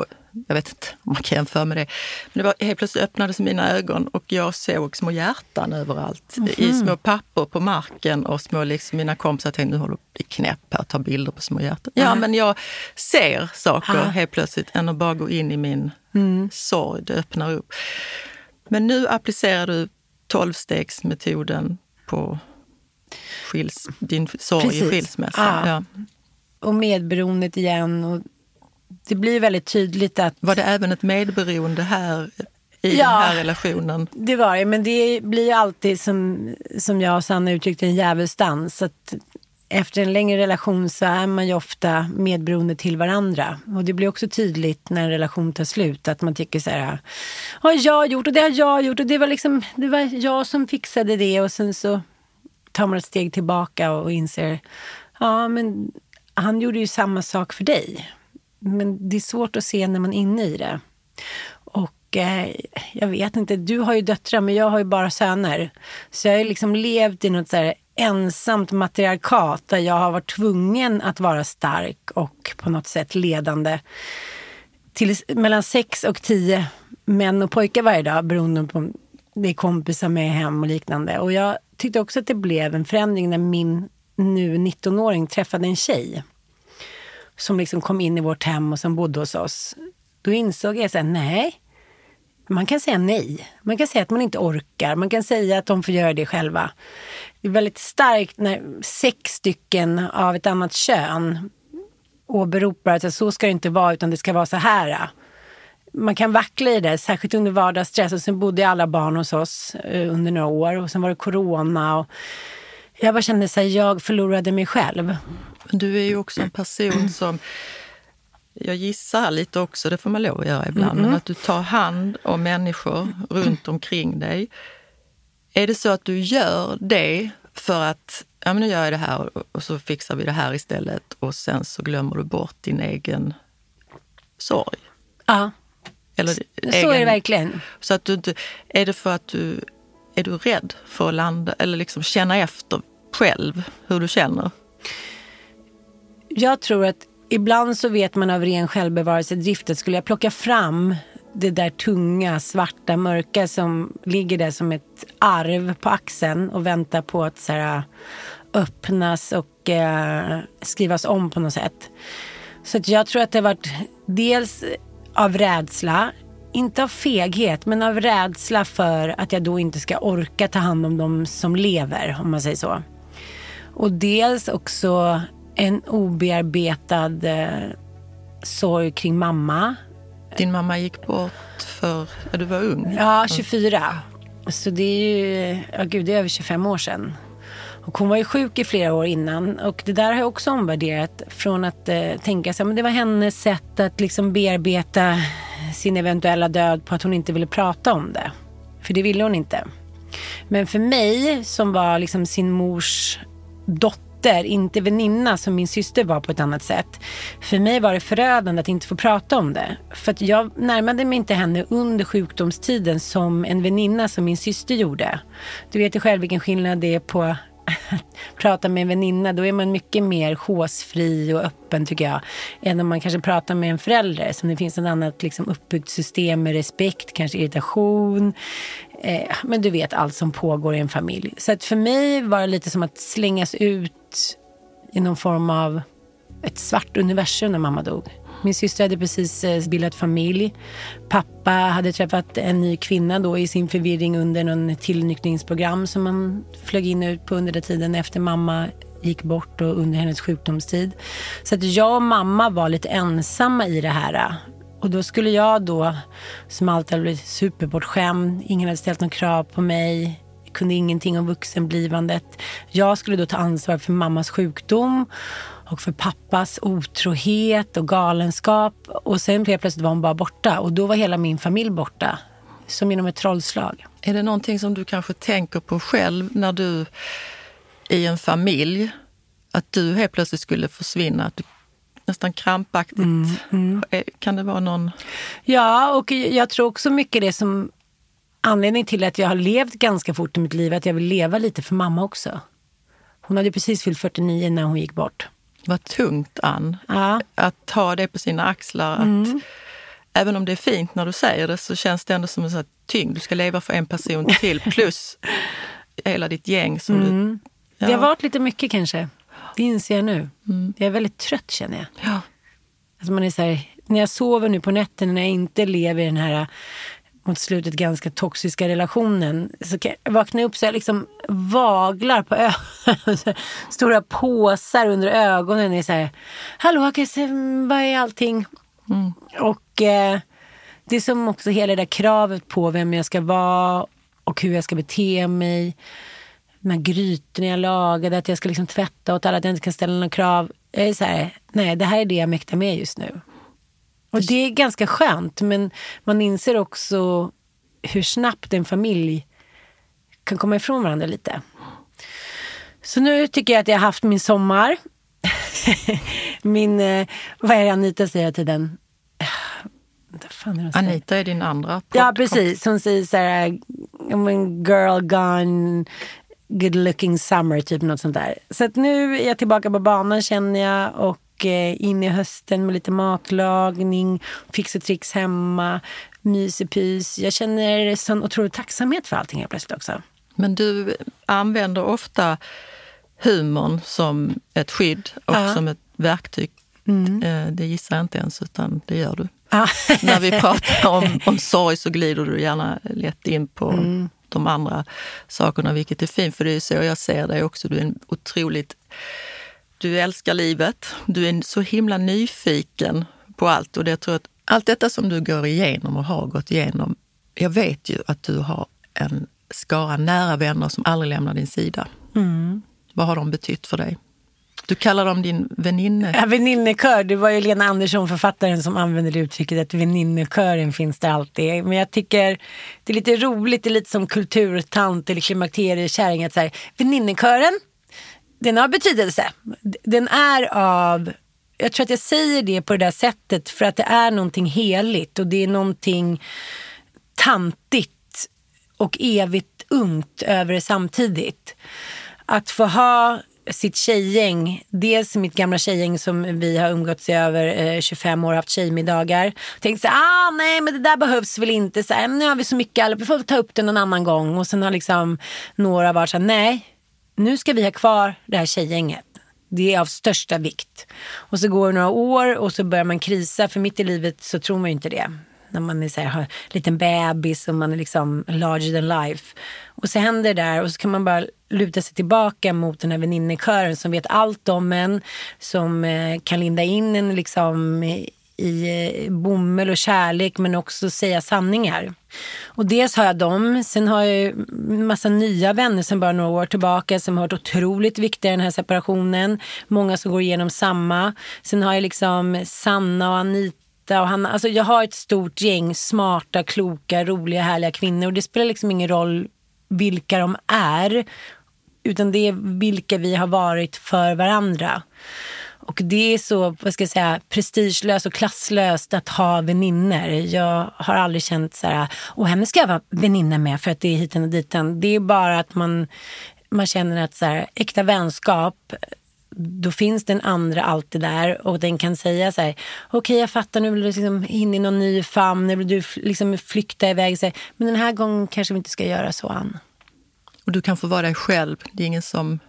B: jag vet inte om man kan jämföra med det. Men det var, helt plötsligt öppnades mina ögon och jag såg små hjärtan överallt. Mm -hmm. I små papper på marken och små, liksom, mina kompisar tänkte nu håller att bli knäpp här, ta bilder på små hjärtan. Ja, men jag ser saker Aha. helt plötsligt än att bara gå in i min mm. sorg. Det öppnar upp. Men nu applicerar du tolvstegsmetoden på skils, din sorg Precis. i skilsmässa. Ja.
C: Och medberoendet igen. Och det blir väldigt tydligt att...
B: Var det även ett medberoende här i ja, den här relationen?
C: det var det. Men det blir alltid som, som jag och Sanna uttryckte en djävulsdans. Att efter en längre relation så är man ju ofta medberoende till varandra. Och det blir också tydligt när en relation tar slut att man tycker så här, har jag gjort och det har jag gjort och det var liksom, det var jag som fixade det och sen så tar man ett steg tillbaka och inser, ja men han gjorde ju samma sak för dig. Men det är svårt att se när man är inne i det. Och eh, jag vet inte, du har ju döttrar men jag har ju bara söner. Så jag har liksom levt i något så här ensamt matriarkat där jag har varit tvungen att vara stark och på något sätt ledande. Till mellan sex och tio män och pojkar varje dag beroende på om det är kompisar med hem och liknande. Och jag tyckte också att det blev en förändring när min nu 19-åring träffade en tjej som liksom kom in i vårt hem och som bodde hos oss. Då insåg jag att nej, man kan säga nej. Man kan säga att man inte orkar. Man kan säga att de får göra det själva. Det är väldigt starkt när sex stycken av ett annat kön åberopar att så ska det inte vara utan det ska vara så här. Man kan vackla i det, särskilt under vardagsstress. Och sen bodde alla barn hos oss eh, under några år och sen var det corona. Och jag bara kände att jag förlorade mig själv.
B: Du är ju också en person som, jag gissar lite också, det får man lov att göra ibland, mm. men att du tar hand om människor runt omkring dig. Är det så att du gör det för att, ja men nu gör jag det här och så fixar vi det här istället och sen så glömmer du bort din egen sorg?
C: Ja, Eller så egen, är det verkligen.
B: Så att du inte, är det för att du, är du rädd för att landa eller liksom känna efter själv hur du känner?
C: Jag tror att ibland så vet man av ren självbevarelsedrift att skulle jag plocka fram det där tunga, svarta, mörka som ligger där som ett arv på axeln och väntar på att så här, öppnas och eh, skrivas om på något sätt. Så att jag tror att det har varit dels av rädsla, inte av feghet, men av rädsla för att jag då inte ska orka ta hand om de som lever, om man säger så. Och dels också en obearbetad eh, sorg kring mamma.
B: Din mamma gick bort för, ja, du var ung?
C: Ja, 24. Så det är ju, ja gud, det är över 25 år sedan. Och hon var ju sjuk i flera år innan och det där har jag också omvärderat från att eh, tänka sig, men det var hennes sätt att liksom bearbeta sin eventuella död på att hon inte ville prata om det. För det ville hon inte. Men för mig som var liksom sin mors dotter dotter, inte väninna som min syster var på ett annat sätt. För mig var det förödande att inte få prata om det. För att jag närmade mig inte henne under sjukdomstiden som en väninna som min syster gjorde. Du vet ju själv vilken skillnad det är på prata med en väninna, då är man mycket mer håsfri och öppen tycker jag. Än om man kanske pratar med en förälder som det finns ett annat liksom, uppbyggt system med respekt, kanske irritation. Eh, men du vet allt som pågår i en familj. Så att för mig var det lite som att slängas ut i någon form av ett svart universum när mamma dog. Min syster hade precis eh, bildat familj. Pappa hade träffat en ny kvinna då i sin förvirring under någon tillnyktringsprogram som man flög in ut på under den tiden efter mamma gick bort och under hennes sjukdomstid. Så att jag och mamma var lite ensamma i det här. Och då skulle jag då, som alltid hade blivit superbortskämd, ingen hade ställt några krav på mig, kunde ingenting om vuxenblivandet. Jag skulle då ta ansvar för mammas sjukdom och för pappas otrohet och galenskap. Och sen helt plötsligt var hon bara borta och då var hela min familj borta. Som genom ett trollslag.
B: Är det någonting som du kanske tänker på själv när du i en familj, att du helt plötsligt skulle försvinna? Att du nästan krampaktigt. Mm, mm. Kan det vara någon...
C: Ja, och jag tror också mycket det som anledning till att jag har levt ganska fort i mitt liv, att jag vill leva lite för mamma också. Hon hade precis fyllt 49 när hon gick bort.
B: Vad tungt, Ann. Ja. Att ta det på sina axlar. Att, mm. Även om det är fint när du säger det så känns det ändå som en sån tyngd. Du ska leva för en person till plus hela ditt gäng. Som mm. du,
C: ja. Det har varit lite mycket kanske. Det inser jag nu. Mm. Jag är väldigt trött känner jag. Ja. Alltså man är så här, när jag sover nu på nätterna, när jag inte lever i den här mot slutet ganska toxiska relationen. Så jag vakna upp så jag liksom vaglar på ögonen. Stora påsar under ögonen. Är så här, Hallå, vad är allting? Mm. Och eh, det är som också hela det där kravet på vem jag ska vara och hur jag ska bete mig. De här grytorna jag lagade, att jag ska liksom tvätta åt alla, att jag inte kan ställa några krav. Jag är så här, nej, det här är det jag mäktar med just nu. Och det är ganska skönt, men man inser också hur snabbt en familj kan komma ifrån varandra lite. Så nu tycker jag att jag har haft min sommar. min, eh, vad är det Anita säger hela tiden?
B: Är Anita är din andra
C: Ja, precis. Hon säger så här, girl gone good looking summer, typ något sånt där. Så att nu är jag tillbaka på banan känner jag och Eh, in i hösten med lite matlagning, fix och tricks hemma, mysepys. Jag känner sån otrolig tacksamhet för allting helt plötsligt också.
B: Men du använder ofta humorn som ett skydd och ja. som ett verktyg. Mm. Eh, det gissar jag inte ens, utan det gör du. Ja. När vi pratar om, om sorg så glider du gärna lätt in på mm. de andra sakerna, vilket är fint. För det är så jag ser dig också. Du är en otroligt du älskar livet. Du är så himla nyfiken på allt och det jag tror att allt detta som du går igenom och har gått igenom. Jag vet ju att du har en skara nära vänner som aldrig lämnar din sida. Mm. Vad har de betytt för dig? Du kallar dem din väninne.
C: Ja, väninnekör. Det var ju Lena Andersson, författaren, som använde det uttrycket att väninnekören finns där alltid. Men jag tycker det är lite roligt, det är lite som kulturtant eller klimakteriekärring. Att så här, väninnekören, den har betydelse. Den är av, jag tror att jag säger det på det där sättet för att det är någonting heligt och det är någonting tantigt och evigt ungt över det samtidigt. Att få ha sitt tjejgäng, dels mitt gamla tjejgäng som vi har umgåtts i över eh, 25 år, och haft tjejmiddagar. Tänkte så ah nej men det där behövs väl inte, så här, äh, nu har vi så mycket, vi får ta upp det någon annan gång. Och sen har liksom några varit så här, nej nu ska vi ha kvar det här tjejgänget. Det är av största vikt. Och så går det några år och så börjar man krisa. För mitt i livet så tror man ju inte det. När man är så här, har en liten bebis och man är liksom larger than life. Och så händer det där och så kan man bara luta sig tillbaka mot den här väninnekören som vet allt om en. Som eh, kan linda in en liksom i eh, bomull och kärlek men också säga sanningar. Och dels har jag dem. Sen har jag en massa nya vänner sen bara några år tillbaka som har varit otroligt viktiga i den här separationen. Många som går igenom samma. Sen har jag liksom Sanna och Anita och han, Alltså jag har ett stort gäng smarta, kloka, roliga, härliga kvinnor. Och det spelar liksom ingen roll vilka de är. Utan det är vilka vi har varit för varandra. Och det är så, vad ska jag säga, prestigelöst och klasslöst att ha vänner. Jag har aldrig känt så här, och henne ska jag vara väninna med för att det är hiten och diten. Det är bara att man, man känner att så här, äkta vänskap, då finns den andra alltid där och den kan säga så här, okej okay, jag fattar nu vill du liksom in i någon ny famn, nu vill du liksom flykta iväg. Så men den här gången kanske vi inte ska göra så, Ann.
B: Och du kan få vara dig själv, det är ingen som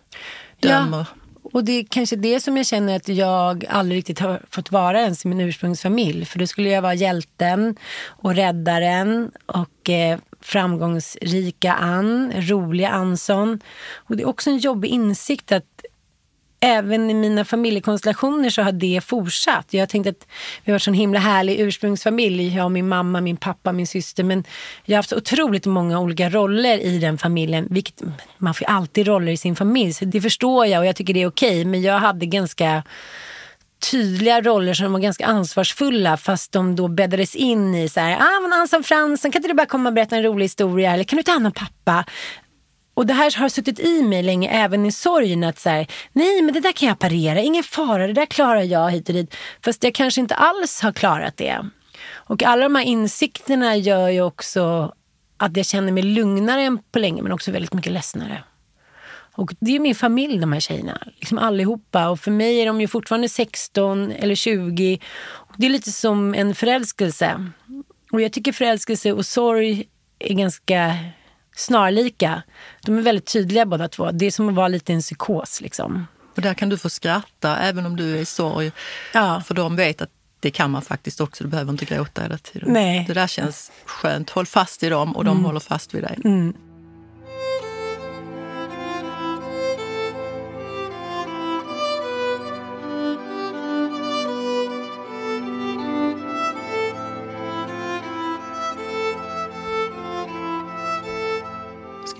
B: dömer. Ja.
C: Och det är kanske det som jag känner att jag aldrig riktigt har fått vara ens i min ursprungsfamilj. För då skulle jag vara hjälten och räddaren och eh, framgångsrika Ann, roliga Anson. Och det är också en jobbig insikt att även i mina familjekonstellationer så har det fortsatt. Jag har tänkt att vi har varit en himla härlig ursprungsfamilj. Jag, och min mamma, min pappa, min syster. Men jag har haft otroligt många olika roller i den familjen. Vilket, man får alltid roller i sin familj, så det förstår jag och jag tycker det är okej. Men jag hade ganska tydliga roller som var ganska ansvarsfulla fast de då bäddades in i så här, ah men Anson Fransson, kan inte du bara komma och berätta en rolig historia eller kan du ta hand om pappa? Och det här har suttit i mig länge, även i sorgen. Att så här, nej men det där kan jag parera, ingen fara, det där klarar jag hit och dit. Fast jag kanske inte alls har klarat det. Och alla de här insikterna gör ju också att jag känner mig lugnare än på länge, men också väldigt mycket ledsnare. Och det är min familj, de här tjejerna. Liksom allihopa. Och för mig är de ju fortfarande 16 eller 20. Och det är lite som en förälskelse. Och jag tycker förälskelse och sorg är ganska snarlika. De är väldigt tydliga båda två. Det är som att vara lite en psykos. Liksom.
B: Och där kan du få skratta även om du är i sorg. Ja. För de vet att det kan man faktiskt också. Du behöver inte gråta hela tiden.
C: Nej.
B: Det där känns skönt. Håll fast i dem och de mm. håller fast vid dig.
C: Mm.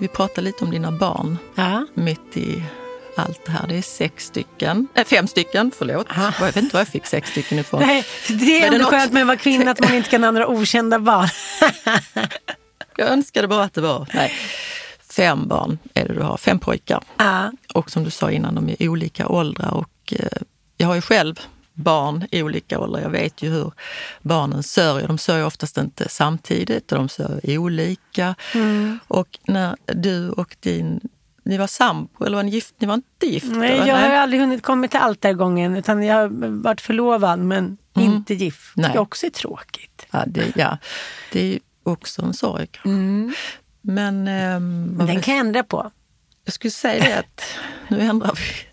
B: Vi prata lite om dina barn
C: ja.
B: mitt i allt det här. Det är sex stycken, äh, fem stycken, förlåt. Aha. Jag vet inte var jag fick sex stycken ifrån.
C: Nej, det är ändå skönt med att vara kvinna, att man inte kan ha några okända barn.
B: jag önskade bara att det var, nej. Fem barn är det du har, fem pojkar.
C: Ja.
B: Och som du sa innan, de är olika åldrar och eh, jag har ju själv barn i olika åldrar. Jag vet ju hur barnen sörjer. De sörjer oftast inte samtidigt och de sörjer olika.
C: Mm.
B: Och när du och din ni var sambo eller var ni gift? Ni var inte gift?
C: Nej, jag har aldrig hunnit komma till altargången utan jag har varit förlovad men mm. inte gift. Det också är tråkigt.
B: Ja, det, ja. det är också en sorg
C: mm.
B: Men... Ähm,
C: Den kan jag ändra på.
B: Jag skulle säga det att nu ändrar vi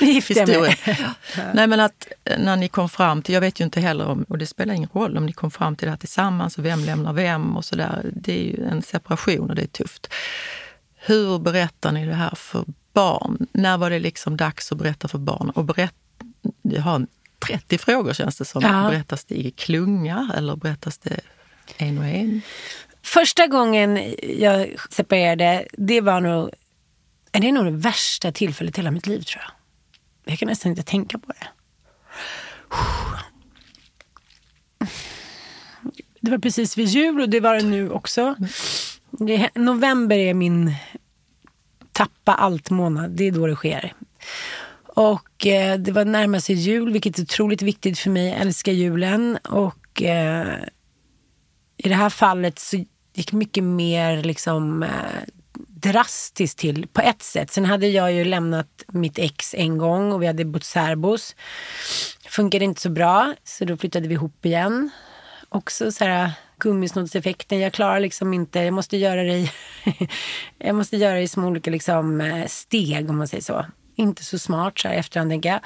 C: historien.
B: Nej men att eh, när ni kom fram till, jag vet ju inte heller om, och det spelar ingen roll om ni kom fram till det här tillsammans och vem lämnar vem och sådär. Det är ju en separation och det är tufft. Hur berättar ni det här för barn? När var det liksom dags att berätta för barn? Och berätt, jag har 30 frågor känns det som. Ja. Berättas det i klunga eller berättas det en och en?
C: Första gången jag separerade, det var nog det är nog det värsta tillfället i hela mitt liv tror jag. Jag kan nästan inte tänka på det. Det var precis vid jul och det var det nu också. Det, november är min tappa allt-månad. Det är då det sker. Och eh, det var närmast jul, vilket är otroligt viktigt för mig. Jag älskar julen. Och eh, i det här fallet så gick mycket mer liksom eh, drastiskt till på ett sätt. Sen hade jag ju lämnat mitt ex en gång och vi hade bott särbos. Funkade inte så bra, så då flyttade vi ihop igen. Också så här gummisnoddseffekten. Jag klarar liksom inte, jag måste göra det i, jag måste göra det i små olika liksom, eh, steg om man säger så. Inte så smart så här efterhand tänker jag.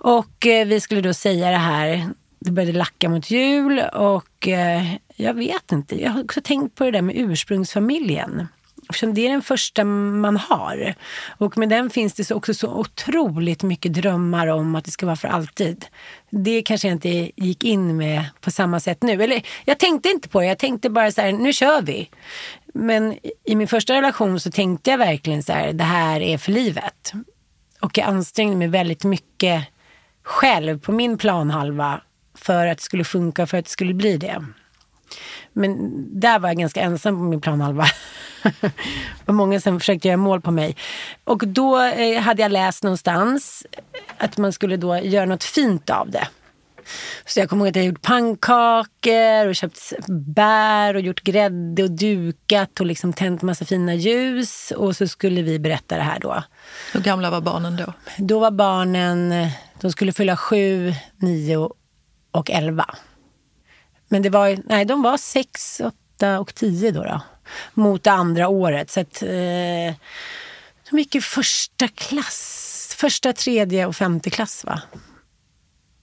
C: Och eh, vi skulle då säga det här. Det började lacka mot jul och eh, jag vet inte. Jag har också tänkt på det där med ursprungsfamiljen. Eftersom det är den första man har. Och med den finns det också så otroligt mycket drömmar om att det ska vara för alltid. Det kanske jag inte gick in med på samma sätt nu. Eller jag tänkte inte på det, jag tänkte bara så här, nu kör vi. Men i min första relation så tänkte jag verkligen så här, det här är för livet. Och jag ansträngde mig väldigt mycket själv på min planhalva för att det skulle funka, för att det skulle bli det. Men där var jag ganska ensam på min planhalva. det var många som försökte göra mål på mig. Och då eh, hade jag läst någonstans att man skulle då göra något fint av det. Så jag kommer ihåg att jag gjort pannkakor och köpt bär och gjort grädde och dukat och liksom tänt massa fina ljus. Och så skulle vi berätta det här då.
B: Hur gamla var barnen då?
C: Då var barnen, de skulle fylla sju, nio och elva. Men det var, nej, de var sex, åtta och tio då. då mot det andra året. Så att, eh, gick i första klass. Första, tredje och femte klass va?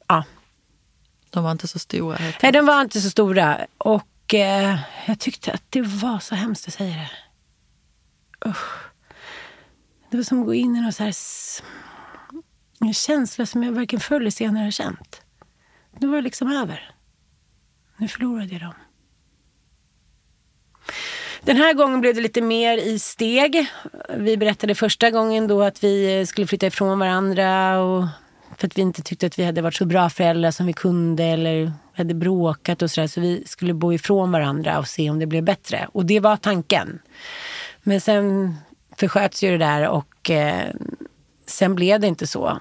C: Ja.
B: De var inte så stora?
C: Nej, de var inte så stora. Och eh, jag tyckte att det var så hemskt att säga det. Usch. Det var som att gå in i något så här En känsla som jag varken förr eller senare har känt. Nu var det liksom över. Nu förlorade jag dem. Den här gången blev det lite mer i steg. Vi berättade första gången då att vi skulle flytta ifrån varandra och för att vi inte tyckte att vi hade varit så bra föräldrar som vi kunde eller hade bråkat och sådär. Så vi skulle bo ifrån varandra och se om det blev bättre. Och det var tanken. Men sen försköts ju det där och eh, sen blev det inte så.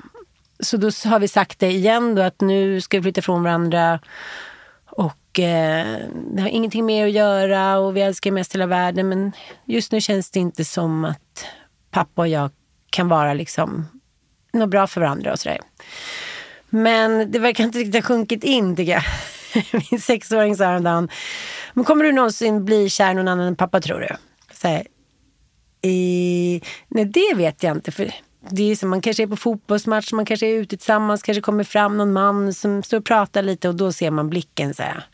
C: Så då har vi sagt det igen då att nu ska vi flytta ifrån varandra. Och eh, det har ingenting mer att göra och vi älskar mest hela världen. Men just nu känns det inte som att pappa och jag kan vara liksom något bra för varandra och sådär. Men det verkar inte riktigt ha sjunkit in tycker jag. Min sexåring sa häromdagen, men kommer du någonsin bli kär i någon annan än pappa tror du? Så här, i, nej det vet jag inte. För det är som, man kanske är på fotbollsmatch, man kanske är ute tillsammans, kanske kommer fram någon man som står och pratar lite och då ser man blicken så här.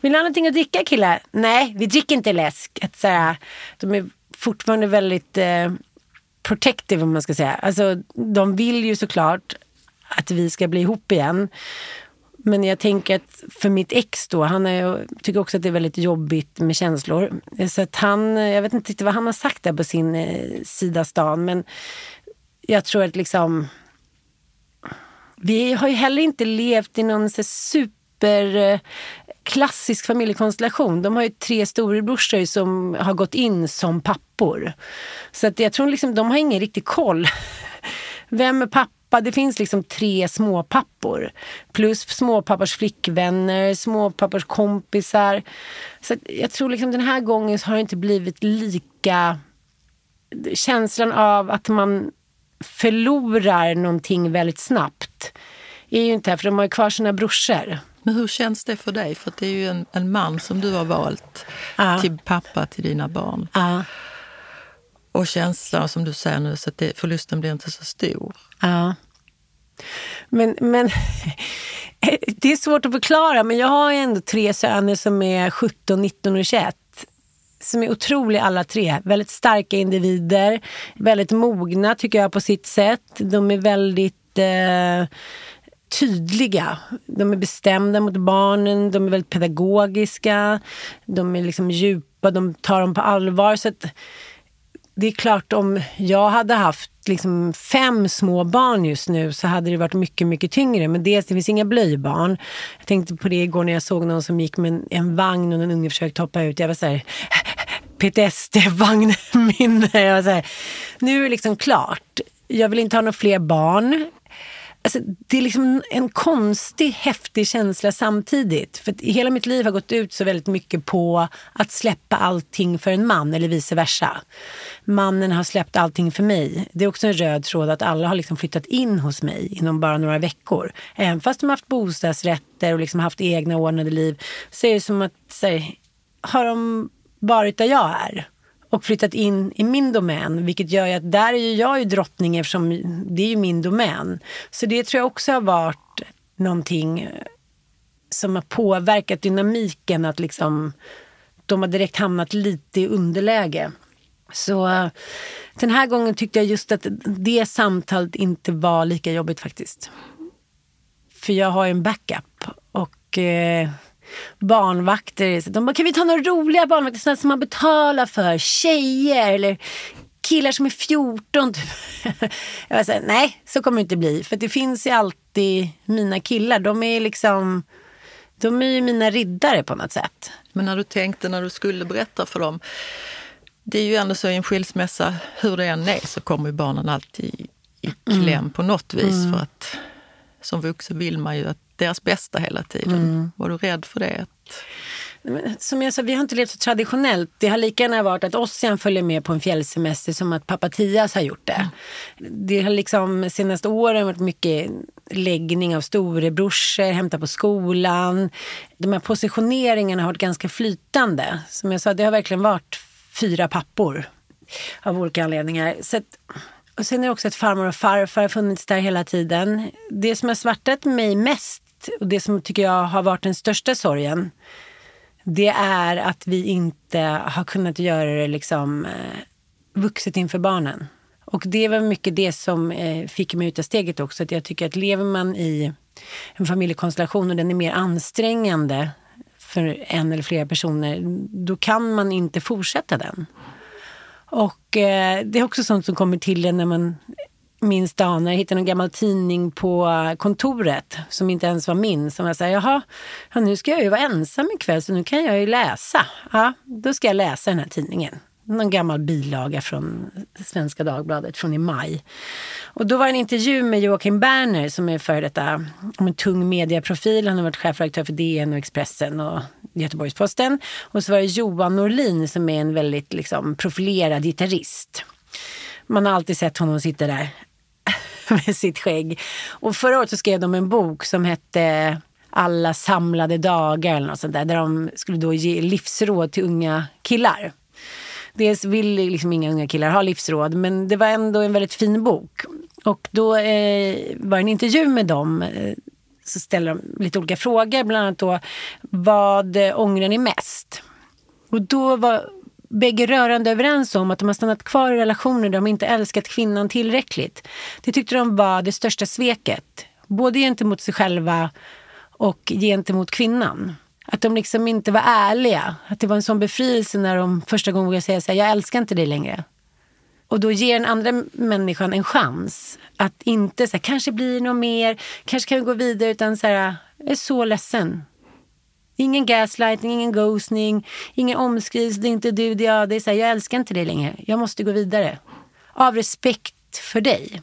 C: Vill ni ha någonting att dricka killar? Nej, vi dricker inte läsk. Att, så här, de är fortfarande väldigt eh, protective om man ska säga. Alltså de vill ju såklart att vi ska bli ihop igen. Men jag tänker att för mitt ex då, han är, tycker också att det är väldigt jobbigt med känslor. Så att han, jag vet inte riktigt vad han har sagt där på sin eh, sida stan, men jag tror att liksom... Vi har ju heller inte levt i någon så super eh, klassisk familjekonstellation. De har ju tre storebrorsor som har gått in som pappor. Så att jag tror liksom, de har ingen riktig koll. Vem är pappa? Det finns liksom tre småpappor. Plus småpappors flickvänner, småpappors kompisar. Så jag tror liksom den här gången har det inte blivit lika... Känslan av att man förlorar någonting väldigt snabbt är ju inte här, för de har ju kvar sina brorsor.
B: Men hur känns det för dig? För det är ju en, en man som du har valt ja. till pappa till dina barn.
C: Ja.
B: Och känslan som du säger nu, så att det, förlusten blir inte så stor.
C: Ja. Men, men det är svårt att förklara, men jag har ändå tre söner som är 17, 19 och 21 som är otroliga alla tre. Väldigt starka individer, väldigt mogna tycker jag på sitt sätt. De är väldigt eh, tydliga. De är bestämda mot barnen, de är väldigt pedagogiska, de är liksom djupa, de tar dem på allvar. Så det är klart om jag hade haft liksom fem små barn just nu så hade det varit mycket, mycket tyngre. Men dels, det finns inga blöjbarn. Jag tänkte på det igår när jag såg någon som gick med en, en vagn och en unge försökte hoppa ut. Jag var så här, PTSD-vagnminne. Jag så här, nu är det liksom klart. Jag vill inte ha några fler barn. Alltså, det är liksom en konstig, häftig känsla samtidigt. För hela mitt liv har gått ut så väldigt mycket på att släppa allting för en man eller vice versa. Mannen har släppt allting för mig. Det är också en röd tråd att alla har liksom flyttat in hos mig inom bara några veckor. Även fast de har haft bostadsrätter och liksom haft egna ordnade liv så är det som att här, har de varit där jag är och flyttat in i min domän. Vilket gör ju att där är ju jag ju drottning eftersom det är ju min domän. Så det tror jag också har varit någonting eh, som har påverkat dynamiken. Att liksom de har direkt hamnat lite i underläge. Så eh, den här gången tyckte jag just att det samtalet inte var lika jobbigt faktiskt. För jag har ju en backup. Och eh, barnvakter. De bara, kan vi ta några roliga barnvakter sådana som man betalar för? Tjejer eller killar som är 14. Typ. Jag var så här, nej, så kommer det inte bli. För det finns ju alltid mina killar. De är liksom, de är ju mina riddare på något sätt.
B: Men när du tänkte när du skulle berätta för dem. Det är ju ändå så i en skilsmässa, hur det än är så kommer ju barnen alltid i kläm mm. på något vis. Mm. För att som vuxen vill man ju att deras bästa hela tiden. Mm. Var du rädd för det?
C: Som jag sa, vi har inte levt så traditionellt. Det har lika gärna varit att Ossian följer med på en fjällsemester som att pappa Tias har gjort det. Mm. Det har liksom senaste åren varit mycket läggning av storebrorsor, hämta på skolan. De här positioneringarna har varit ganska flytande. Som jag sa, det har verkligen varit fyra pappor av olika anledningar. Så att, och sen är det också att farmor och farfar har funnits där hela tiden. Det som har svartat mig mest och det som tycker jag har varit den största sorgen det är att vi inte har kunnat göra det liksom eh, vuxet inför barnen. Och det var mycket det som eh, fick mig ut av steget också. Att jag tycker att lever man i en familjekonstellation och den är mer ansträngande för en eller flera personer, då kan man inte fortsätta den. Och eh, det är också sånt som kommer till en när man minns när jag hittade en gammal tidning på kontoret som inte ens var min. Som jag sa, jaha, ja, nu ska jag ju vara ensam ikväll så nu kan jag ju läsa. Ja, då ska jag läsa den här tidningen någon gammal bilaga från Svenska Dagbladet från i maj. Och då var det en intervju med Joakim Berner som är före detta en tung medieprofil. Han har varit chefredaktör för DN och Expressen och Göteborgs-Posten. Och så var det Johan Norlin som är en väldigt liksom, profilerad gitarrist. Man har alltid sett honom sitta där med sitt skägg. Och förra året så skrev de en bok som hette Alla samlade dagar eller något sånt där, där de skulle då ge livsråd till unga killar. Dels vill liksom inga unga killar ha livsråd, men det var ändå en väldigt fin bok. Och då eh, var det en intervju med dem. Eh, så ställer de lite olika frågor, bland annat då vad ångrar ni mest? Och då var bägge rörande överens om att de har stannat kvar i relationer där de inte älskat kvinnan tillräckligt. Det tyckte de var det största sveket, både gentemot sig själva och gentemot kvinnan. Att de liksom inte var ärliga. Att det var en sån befrielse när de första gången vågade säga så här, jag älskar inte dig längre. Och då ger den andra människan en chans att inte så här, kanske blir något mer, kanske kan vi gå vidare, utan så här, jag är så ledsen. Ingen gaslighting, ingen ghosting, ingen omskrivs, det är inte du, det är jag. Det är så här, jag älskar inte dig längre, jag måste gå vidare. Av respekt för dig.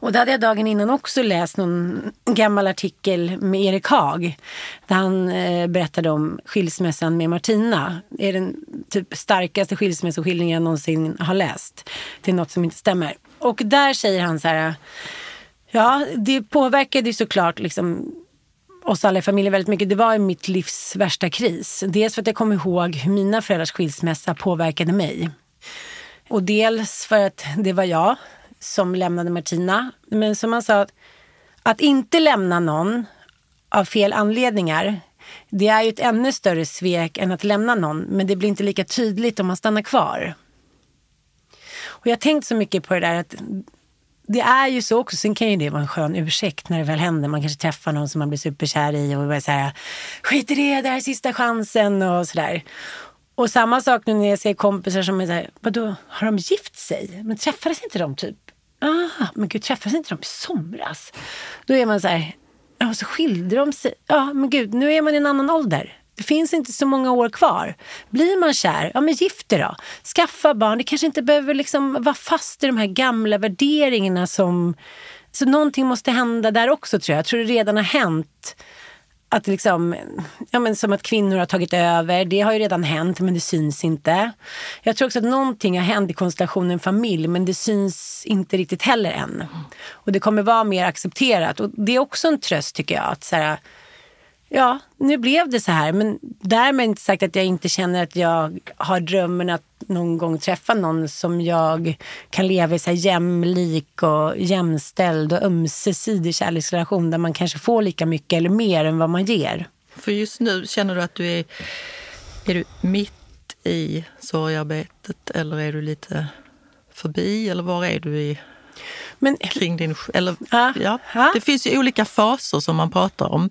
C: Och då hade jag dagen innan också läst någon gammal artikel med Erik Haag. Där han eh, berättade om skilsmässan med Martina. Det är den typ starkaste skilsmässoskildringen jag någonsin har läst. Det är något som inte stämmer. Och där säger han så här. Ja, det påverkade ju såklart liksom oss alla i familjen väldigt mycket. Det var mitt livs värsta kris. Dels för att jag kom ihåg hur mina föräldrars skilsmässa påverkade mig. Och dels för att det var jag som lämnade Martina. Men som han sa, att inte lämna någon av fel anledningar det är ju ett ännu större svek än att lämna någon, men det blir inte lika tydligt om man stannar kvar. Och jag har tänkt så mycket på det där att det är ju så också, sen kan ju det vara en skön ursäkt när det väl händer. Man kanske träffar någon som man blir superkär i och börjar säga skit i det, det här är sista chansen och sådär. Och samma sak nu när jag ser kompisar som är såhär, vadå, har de gift sig? Men träffades inte de typ ah, men gud, träffades inte de i somras? Då är man så här, ja, så skilde de sig. Ja, men gud, nu är man i en annan ålder. Det finns inte så många år kvar. Blir man kär, ja men gift dig då. Skaffa barn. Det kanske inte behöver liksom vara fast i de här gamla värderingarna som... Så någonting måste hända där också tror jag. Jag tror det redan har hänt att liksom, ja men som att kvinnor har tagit över, det har ju redan hänt men det syns inte. Jag tror också att någonting har hänt i konstellationen familj men det syns inte riktigt heller än. Och det kommer vara mer accepterat och det är också en tröst tycker jag. att så här, ja, nu blev det så här. Men därmed inte sagt att jag inte känner att jag har drömmen att någon gång träffa någon som jag kan leva i så här jämlik och jämställd och ömsesidig kärleksrelation där man kanske får lika mycket eller mer än vad man ger.
B: För just nu, känner du att du är, är du mitt i sorgarbetet eller är du lite förbi eller var är du i men, kring din... Eller, ja, ja, Det finns ju olika faser som man pratar om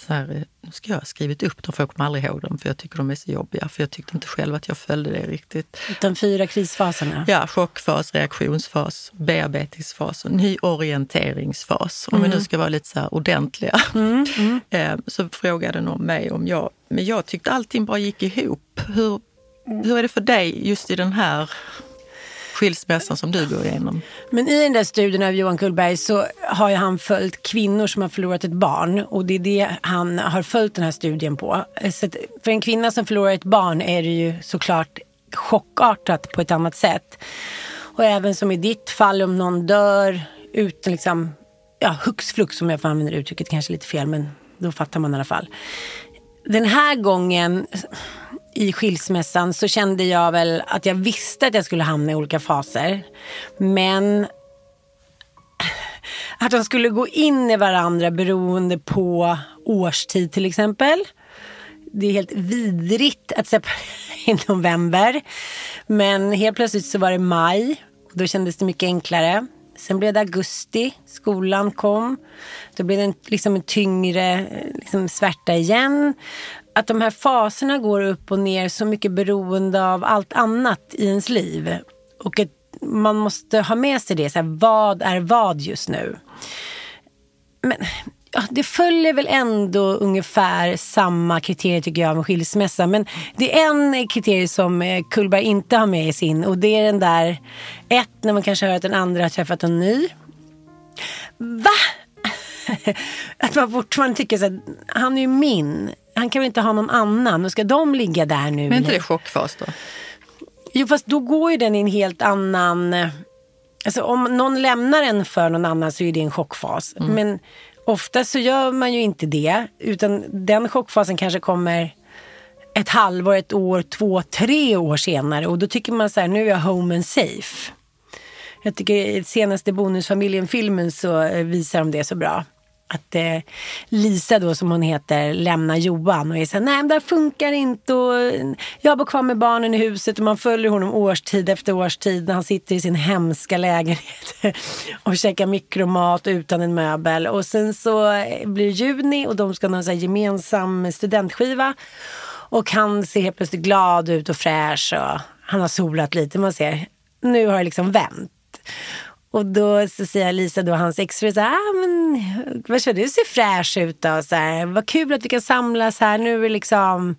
B: så här, nu ska jag ha skrivit upp dem för jag kommer aldrig ihåg dem för jag tycker de är så jobbiga. För jag tyckte inte själv att jag följde det riktigt.
C: De fyra krisfaserna?
B: Ja, chockfas, reaktionsfas, bearbetningsfas och nyorienteringsfas. Om mm. vi nu ska vara lite så ordentliga. Mm. Mm. Eh, så frågade någon mig om jag, men jag tyckte allting bara gick ihop. Hur, hur är det för dig just i den här skilsmässan som du går igenom.
C: Men i den där studien av Johan Kullberg så har ju han följt kvinnor som har förlorat ett barn och det är det han har följt den här studien på. Så för en kvinna som förlorar ett barn är det ju såklart chockartat på ett annat sätt. Och även som i ditt fall om någon dör utan liksom, ja hux flux om jag får använda uttrycket, kanske lite fel men då fattar man i alla fall. Den här gången i skilsmässan så kände jag väl att jag visste att jag skulle hamna i olika faser. Men att de skulle gå in i varandra beroende på årstid till exempel. Det är helt vidrigt att separera i november. Men helt plötsligt så var det maj Då kändes det mycket enklare. Sen blev det augusti, skolan kom. Då blev det en, liksom en tyngre eh, liksom svärta igen. Att de här faserna går upp och ner så mycket beroende av allt annat i ens liv. Och att man måste ha med sig det. Så här, vad är vad just nu? Men ja, det följer väl ändå ungefär samma kriterier tycker jag med skilsmässa. Men det är en kriterie som eh, Kullberg inte har med i sin och det är den där, ett, när man kanske hör att den andra har träffat en ny. Va? att man fortfarande tycker så här, han är ju min. Han kan väl inte ha någon annan och ska de ligga där nu?
B: Men är inte det chockfas då?
C: Jo fast då går ju den i en helt annan... Alltså om någon lämnar en för någon annan så är det en chockfas. Mm. Men Ofta så gör man ju inte det, utan den chockfasen kanske kommer ett halvår, ett år, två, tre år senare och då tycker man så här, nu är jag home and safe. Jag tycker i senaste Bonusfamiljen-filmen så eh, visar de det så bra att eh, Lisa då som hon heter lämnar Johan och är såhär, nej men det här funkar inte och eh, jag bor kvar med barnen i huset och man följer honom årstid efter årstid när han sitter i sin hemska lägenhet och käkar mikromat utan en möbel och sen så eh, blir det juni och de ska ha en gemensam studentskiva och han ser helt plötsligt glad ut och fräsch och han har solat lite. Man ser, nu har det liksom vänt. Och då så säger Lisa, då, hans exfru, så här, ah, men vad du ser fräsch ut då. Så här, vad kul att vi kan samlas här. Nu är vi liksom,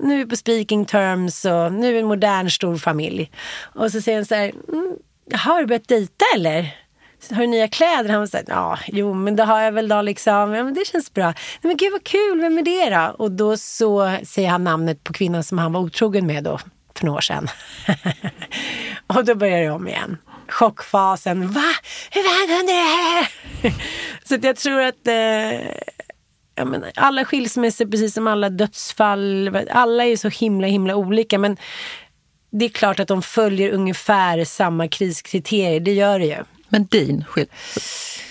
C: nu är vi på speaking terms och nu är vi en modern stor familj. Och så säger han så här, mm, har du börjat dejta eller? Har du nya kläder? Han säger, ja, jo, men det har jag väl då liksom. Ja, men det känns bra. Nej, men gud vad kul, vem är det då? Och då så säger han namnet på kvinnan som han var otrogen med då för några år sedan. och då börjar det om igen chockfasen. Va? Hur fan kunde det så jag tror att eh, jag menar, alla skilsmässor, precis som alla dödsfall, alla är så himla himla olika. Men det är klart att de följer ungefär samma kriskriterier, det gör det ju.
B: Men din skilsmässa?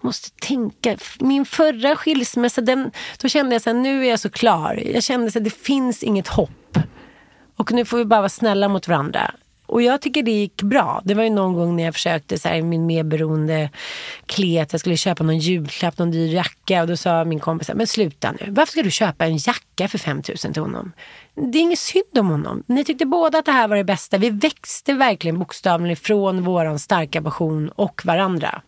C: måste tänka. Min förra skilsmässa, den, då kände jag att nu är jag så klar. Jag kände att det finns inget hopp. Och nu får vi bara vara snälla mot varandra. Och jag tycker det gick bra. Det var ju någon gång när jag försökte så här, min medberoende klet. Jag skulle köpa någon julklapp, någon dyr jacka. Och då sa min kompis, men sluta nu. Varför ska du köpa en jacka för 5 000 till honom? Det är inget synd om honom. Ni tyckte båda att det här var det bästa. Vi växte verkligen bokstavligen ifrån våran starka passion och varandra.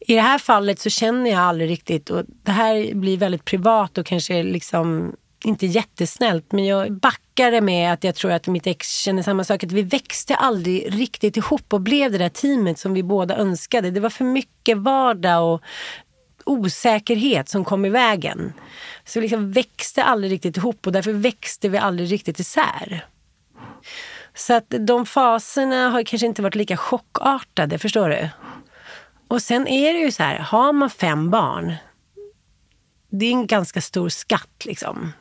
C: I det här fallet så känner jag aldrig riktigt, och det här blir väldigt privat och kanske liksom inte jättesnällt, men jag backade med att jag tror att mitt ex känner samma sak. Att vi växte aldrig riktigt ihop och blev det där teamet som vi båda önskade. Det var för mycket vardag och osäkerhet som kom i vägen. Så vi liksom växte aldrig riktigt ihop och därför växte vi aldrig riktigt isär. Så att de faserna har kanske inte varit lika chockartade, förstår du? Och sen är det ju så här, har man fem barn, det är en ganska stor skatt liksom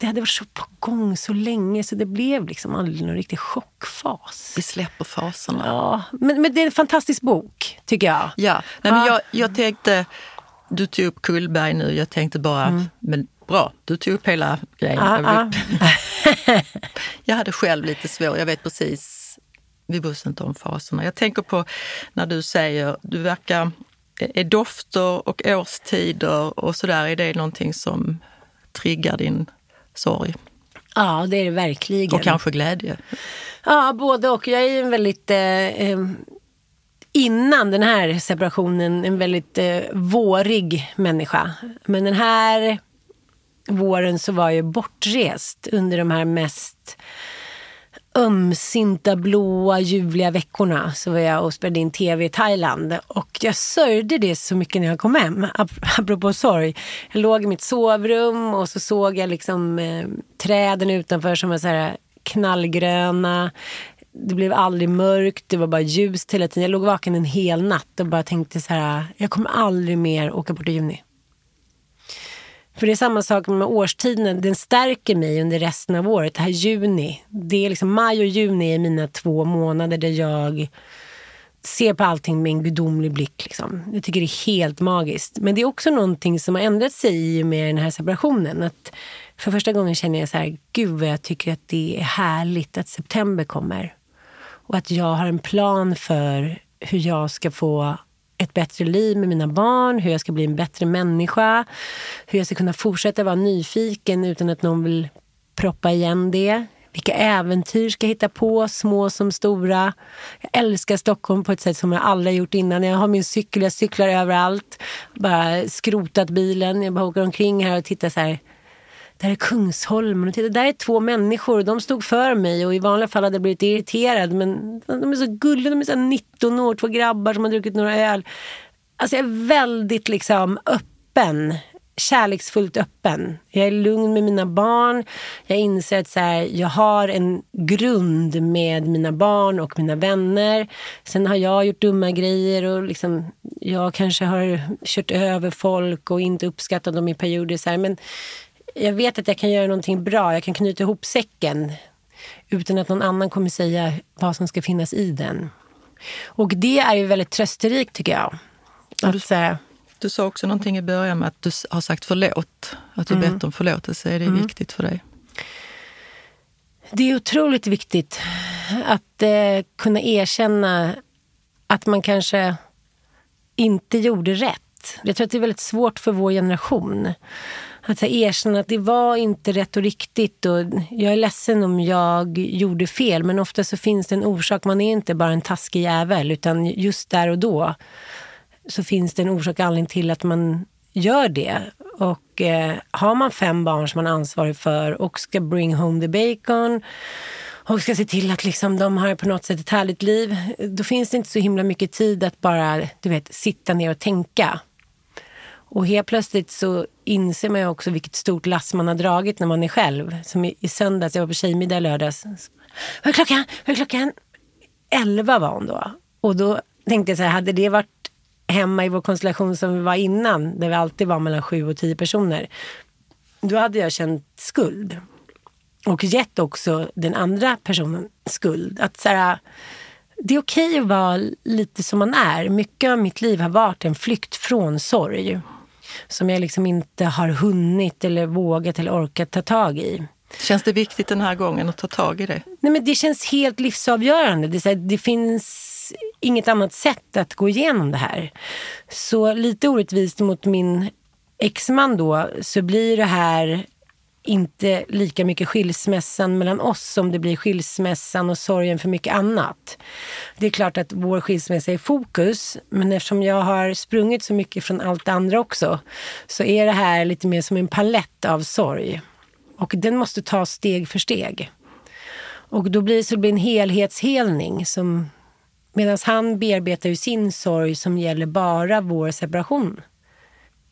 C: det hade varit så på gång så länge så det blev liksom aldrig någon riktig chockfas.
B: Vi släpper faserna.
C: Ja, men, men det är en fantastisk bok, tycker jag.
B: Ja, Nej, men jag, jag tänkte, du tog upp Kullberg nu, jag tänkte bara, mm. men bra, du tog upp hela grejen. Ja, ja. jag hade själv lite svårt, jag vet precis, vi bryr oss inte om faserna. Jag tänker på när du säger, du verkar, är dofter och årstider och sådär, är det någonting som triggar din sorg.
C: Ja, det är det verkligen.
B: Och kanske glädje.
C: Ja, både och. Jag är en väldigt... Eh, eh, innan den här separationen en väldigt eh, vårig människa. Men den här våren så var jag bortrest under de här mest ömsinta, blåa, ljuvliga veckorna så var jag och spelade in tv i Thailand. Och jag sörjde det så mycket när jag kom hem, apropå sorg. Jag låg i mitt sovrum och så såg jag liksom eh, träden utanför som var så här knallgröna. Det blev aldrig mörkt, det var bara ljust hela tiden. Jag låg vaken en hel natt och bara tänkte så här, jag kommer aldrig mer åka bort i juni. För det är samma sak med årstiden, den stärker mig under resten av året. Det här juni, det är liksom maj och juni är mina två månader där jag ser på allting med en gudomlig blick. Liksom. Jag tycker det är helt magiskt. Men det är också någonting som har ändrat sig i och med den här separationen. Att för första gången känner jag så här, gud vad jag tycker att det är härligt att september kommer. Och att jag har en plan för hur jag ska få ett bättre liv med mina barn, hur jag ska bli en bättre människa. Hur jag ska kunna fortsätta vara nyfiken utan att någon vill proppa igen det. Vilka äventyr ska jag hitta på, små som stora. Jag älskar Stockholm på ett sätt som jag aldrig gjort innan. Jag har min cykel, jag cyklar överallt. Bara skrotat bilen. Jag bara åker omkring här och tittar så här. Där är Kungsholmen och titta, där är två människor. De stod för mig och i vanliga fall hade jag blivit irriterad. Men de är så gulliga, de är så 19 år, två grabbar som har druckit några öl. Alltså jag är väldigt liksom öppen kärleksfullt öppen. Jag är lugn med mina barn. Jag inser att så här, jag har en grund med mina barn och mina vänner. Sen har jag gjort dumma grejer och liksom, jag kanske har kört över folk och inte uppskattat dem i perioder. Så här, men jag vet att jag kan göra någonting bra. Jag kan knyta ihop säcken utan att någon annan kommer säga vad som ska finnas i den. Och det är ju väldigt trösterikt tycker jag. Att,
B: du, du sa också någonting i början med att du har sagt förlåt. Att du mm. bett om förlåtelse. Är det mm. viktigt för dig?
C: Det är otroligt viktigt att eh, kunna erkänna att man kanske inte gjorde rätt. Jag tror att det är väldigt svårt för vår generation att erkänna att det var inte rätt och riktigt. Och jag är ledsen om jag gjorde fel, men ofta så finns det en orsak. Man är inte bara en taskig jävel, utan just där och då så finns det en orsak och anledning till att man gör det. Och eh, har man fem barn som man är ansvarig för och ska bring home the bacon och ska se till att liksom de har på något sätt ett härligt liv. Då finns det inte så himla mycket tid att bara du vet, sitta ner och tänka. Och helt plötsligt så inser man ju också vilket stort lass man har dragit när man är själv. Som i, i söndags, jag var på tjejmiddag i lördags. Vad är klockan? Vad är klockan? Elva var hon då. Och då tänkte jag så här, hade det varit hemma i vår konstellation som vi var innan, där vi alltid var mellan sju och tio personer. Då hade jag känt skuld. Och gett också den andra personen skuld. Att så här, det är okej att vara lite som man är. Mycket av mitt liv har varit en flykt från sorg som jag liksom inte har hunnit eller vågat eller orkat ta tag i.
B: Känns det viktigt den här gången att ta tag i det?
C: Nej, men det känns helt livsavgörande. Det, här, det finns inget annat sätt att gå igenom det här. Så lite orättvist mot min exman då så blir det här inte lika mycket skilsmässan mellan oss som det blir skilsmässan och sorgen för mycket annat. Det är klart att vår skilsmässa är fokus, men eftersom jag har sprungit så mycket från allt det andra också så är det här lite mer som en palett av sorg. Och den måste tas steg för steg. Och då blir det så det blir en helhetshelning som Medan han bearbetar ju sin sorg som gäller bara vår separation.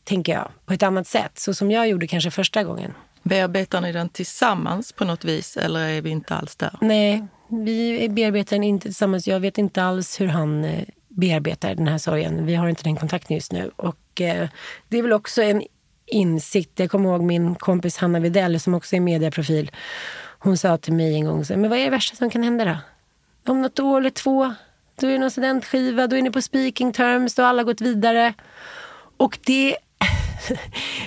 C: Tänker jag, på ett annat sätt. Så som jag gjorde kanske första gången.
B: Bearbetar ni den tillsammans på något vis eller är vi inte alls där?
C: Nej, vi bearbetar den inte tillsammans. Jag vet inte alls hur han eh, bearbetar den här sorgen. Vi har inte den kontakten just nu. Och eh, det är väl också en insikt. Jag kommer ihåg min kompis Hanna Videll som också är medieprofil. Hon sa till mig en gång, så men vad är det värsta som kan hända då? Om något år eller två, då är det någon studentskiva, då är ni på speaking terms, då har alla gått vidare. Och det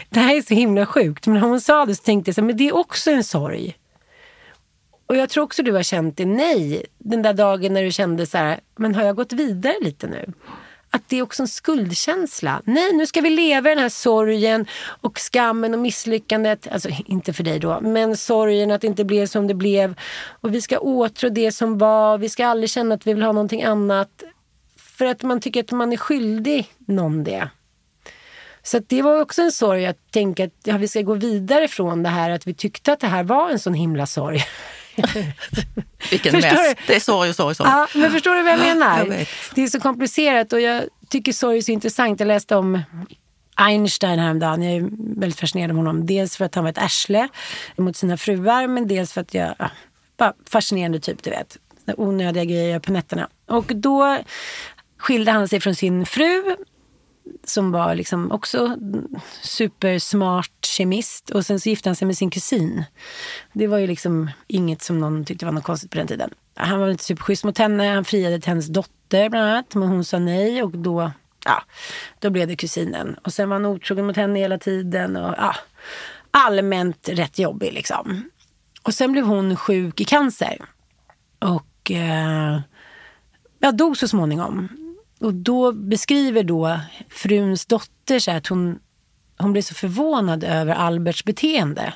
C: det här är så himla sjukt. Men när hon sa det så tänkte jag så men det är också en sorg. Och jag tror också du har känt det, nej, den där dagen när du kände så här, men har jag gått vidare lite nu? Att det är också en skuldkänsla. Nej, nu ska vi leva i den här sorgen och skammen och misslyckandet. Alltså inte för dig då, men sorgen att det inte blev som det blev. Och vi ska åtrå det som var. Vi ska aldrig känna att vi vill ha någonting annat. För att man tycker att man är skyldig någon det. Så det var också en sorg att tänka att ja, vi ska gå vidare från det här att vi tyckte att det här var en sån himla sorg.
B: Vilken mess. Det är sorg och sorg, sorg.
C: Ja, men förstår du vad jag menar? Jag det är så komplicerat och jag tycker sorg är så intressant. Jag läste om Einstein häromdagen. Jag är väldigt fascinerad av honom. Dels för att han var ett arsle mot sina fruar, men dels för att jag... Ja, bara fascinerande typ, du vet. Onödiga grejer på nätterna. Och då skilde han sig från sin fru som var liksom också supersmart kemist. Och sen så gifte han sig med sin kusin. Det var ju liksom inget som någon tyckte var något konstigt på den tiden. Han var inte superschysst mot henne. Han friade till hennes dotter bland annat. Men hon sa nej och då, ja, då blev det kusinen. Och sen var han otrogen mot henne hela tiden. Och, ja, allmänt rätt jobbig liksom. Och sen blev hon sjuk i cancer. Och... Eh, jag dog så småningom. Och då beskriver då fruns dotter så att hon, hon blev så förvånad över Alberts beteende.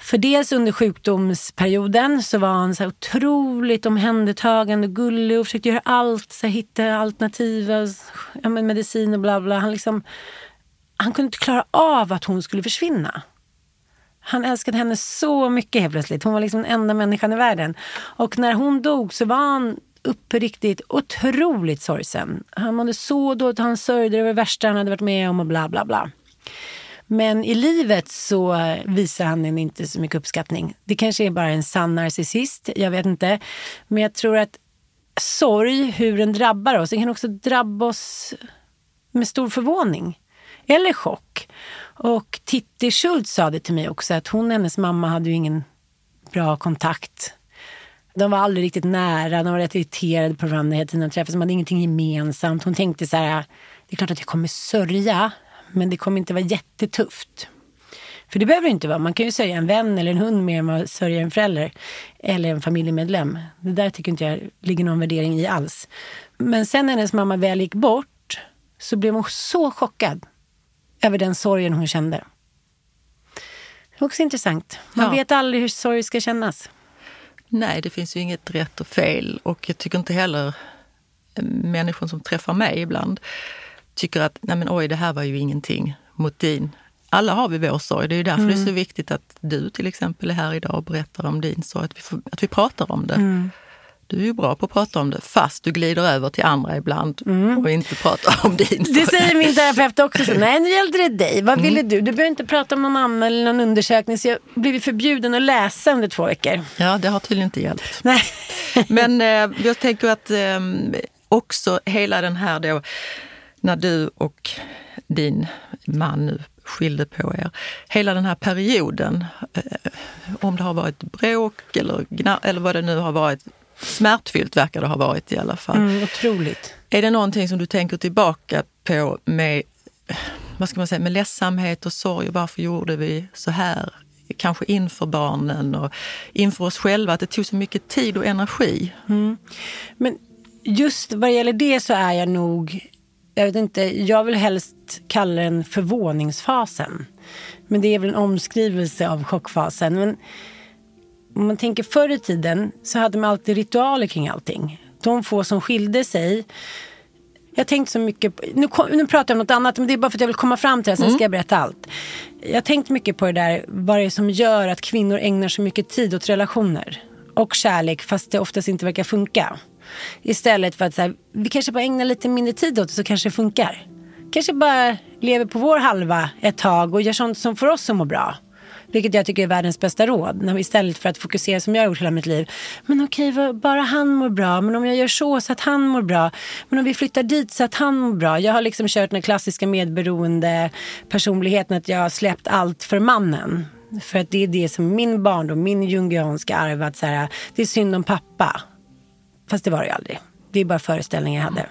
C: För dels under sjukdomsperioden så var han så otroligt omhändertagande och gullig och försökte göra allt, så hitta alternativa ja, medicin och bla bla. Han, liksom, han kunde inte klara av att hon skulle försvinna. Han älskade henne så mycket helt plötsligt. Hon var liksom den enda människan i världen. Och när hon dog så var han uppriktigt otroligt sorgsen. Han mådde så dåligt, han sörjde över det värsta han hade varit med om och bla bla bla. Men i livet så visar han en inte så mycket uppskattning. Det kanske är bara en sann narcissist, jag vet inte. Men jag tror att sorg, hur den drabbar oss, den kan också drabba oss med stor förvåning. Eller chock. Och Titti Schultz sa det till mig också, att hon och hennes mamma hade ju ingen bra kontakt. De var aldrig riktigt nära, de var rätt irriterade på varandra hela tiden de träffades. De hade ingenting gemensamt. Hon tänkte så här, det är klart att jag kommer sörja, men det kommer inte vara jättetufft. För det behöver det inte vara. Man kan ju sörja en vän eller en hund mer än vad sörja en förälder eller en familjemedlem. Det där tycker inte jag ligger någon värdering i alls. Men sen när hennes mamma väl gick bort så blev hon så chockad över den sorgen hon kände. Det är också intressant. Man ja. vet aldrig hur sorg ska kännas.
B: Nej, det finns ju inget rätt och fel och jag tycker inte heller eh, människor som träffar mig ibland tycker att nej men oj, det här var ju ingenting mot din. Alla har vi vår sorg. Det är ju därför mm. det är så mm. viktigt att du till exempel är här idag och berättar om din sorg, att vi, får, att vi pratar om det. Mm. Du är ju bra på att prata om det fast du glider över till andra ibland mm. och inte pratar om din.
C: Det säger min terapeut också. Så, Nej, nu gällde det dig. Vad ville mm. du? Du behöver inte prata om någon annan eller någon undersökning. Så jag blivit förbjuden att läsa under två veckor.
B: Ja, det har tydligen inte hjälpt.
C: Nej.
B: Men eh, jag tänker att eh, också hela den här då när du och din man nu skilde på er. Hela den här perioden, eh, om det har varit bråk eller, eller vad det nu har varit, smärtfyllt verkar det ha varit i alla fall.
C: Mm, otroligt.
B: Är det någonting som du tänker tillbaka på med, vad ska man säga, med ledsamhet och sorg? Varför gjorde vi så här? Kanske inför barnen och inför oss själva, att det tog så mycket tid och energi.
C: Mm. Men just vad gäller det så är jag nog jag vet inte, jag vill helst kalla den förvåningsfasen. Men det är väl en omskrivelse av chockfasen. Men om man tänker förr i tiden så hade man alltid ritualer kring allting. De få som skilde sig jag har tänkt så mycket, på, nu, nu pratar jag om något annat men det är bara för att jag vill komma fram till det, sen mm. ska jag berätta allt. Jag har tänkt mycket på det där, vad det är som gör att kvinnor ägnar så mycket tid åt relationer och kärlek fast det oftast inte verkar funka. Istället för att så här, vi kanske bara ägnar lite mindre tid åt det så kanske det funkar. Kanske bara lever på vår halva ett tag och gör sånt som får oss att må bra. Vilket jag tycker är världens bästa råd. När vi istället för att fokusera som jag har gjort hela mitt liv. Men okej, bara han mår bra. Men om jag gör så så att han mår bra. Men om vi flyttar dit så att han mår bra. Jag har liksom kört den klassiska medberoende personligheten. Att jag har släppt allt för mannen. För att det är det som min barndom, min jungianska arv. Att så här, det är synd om pappa. Fast det var det ju aldrig. Det är bara föreställningar jag hade.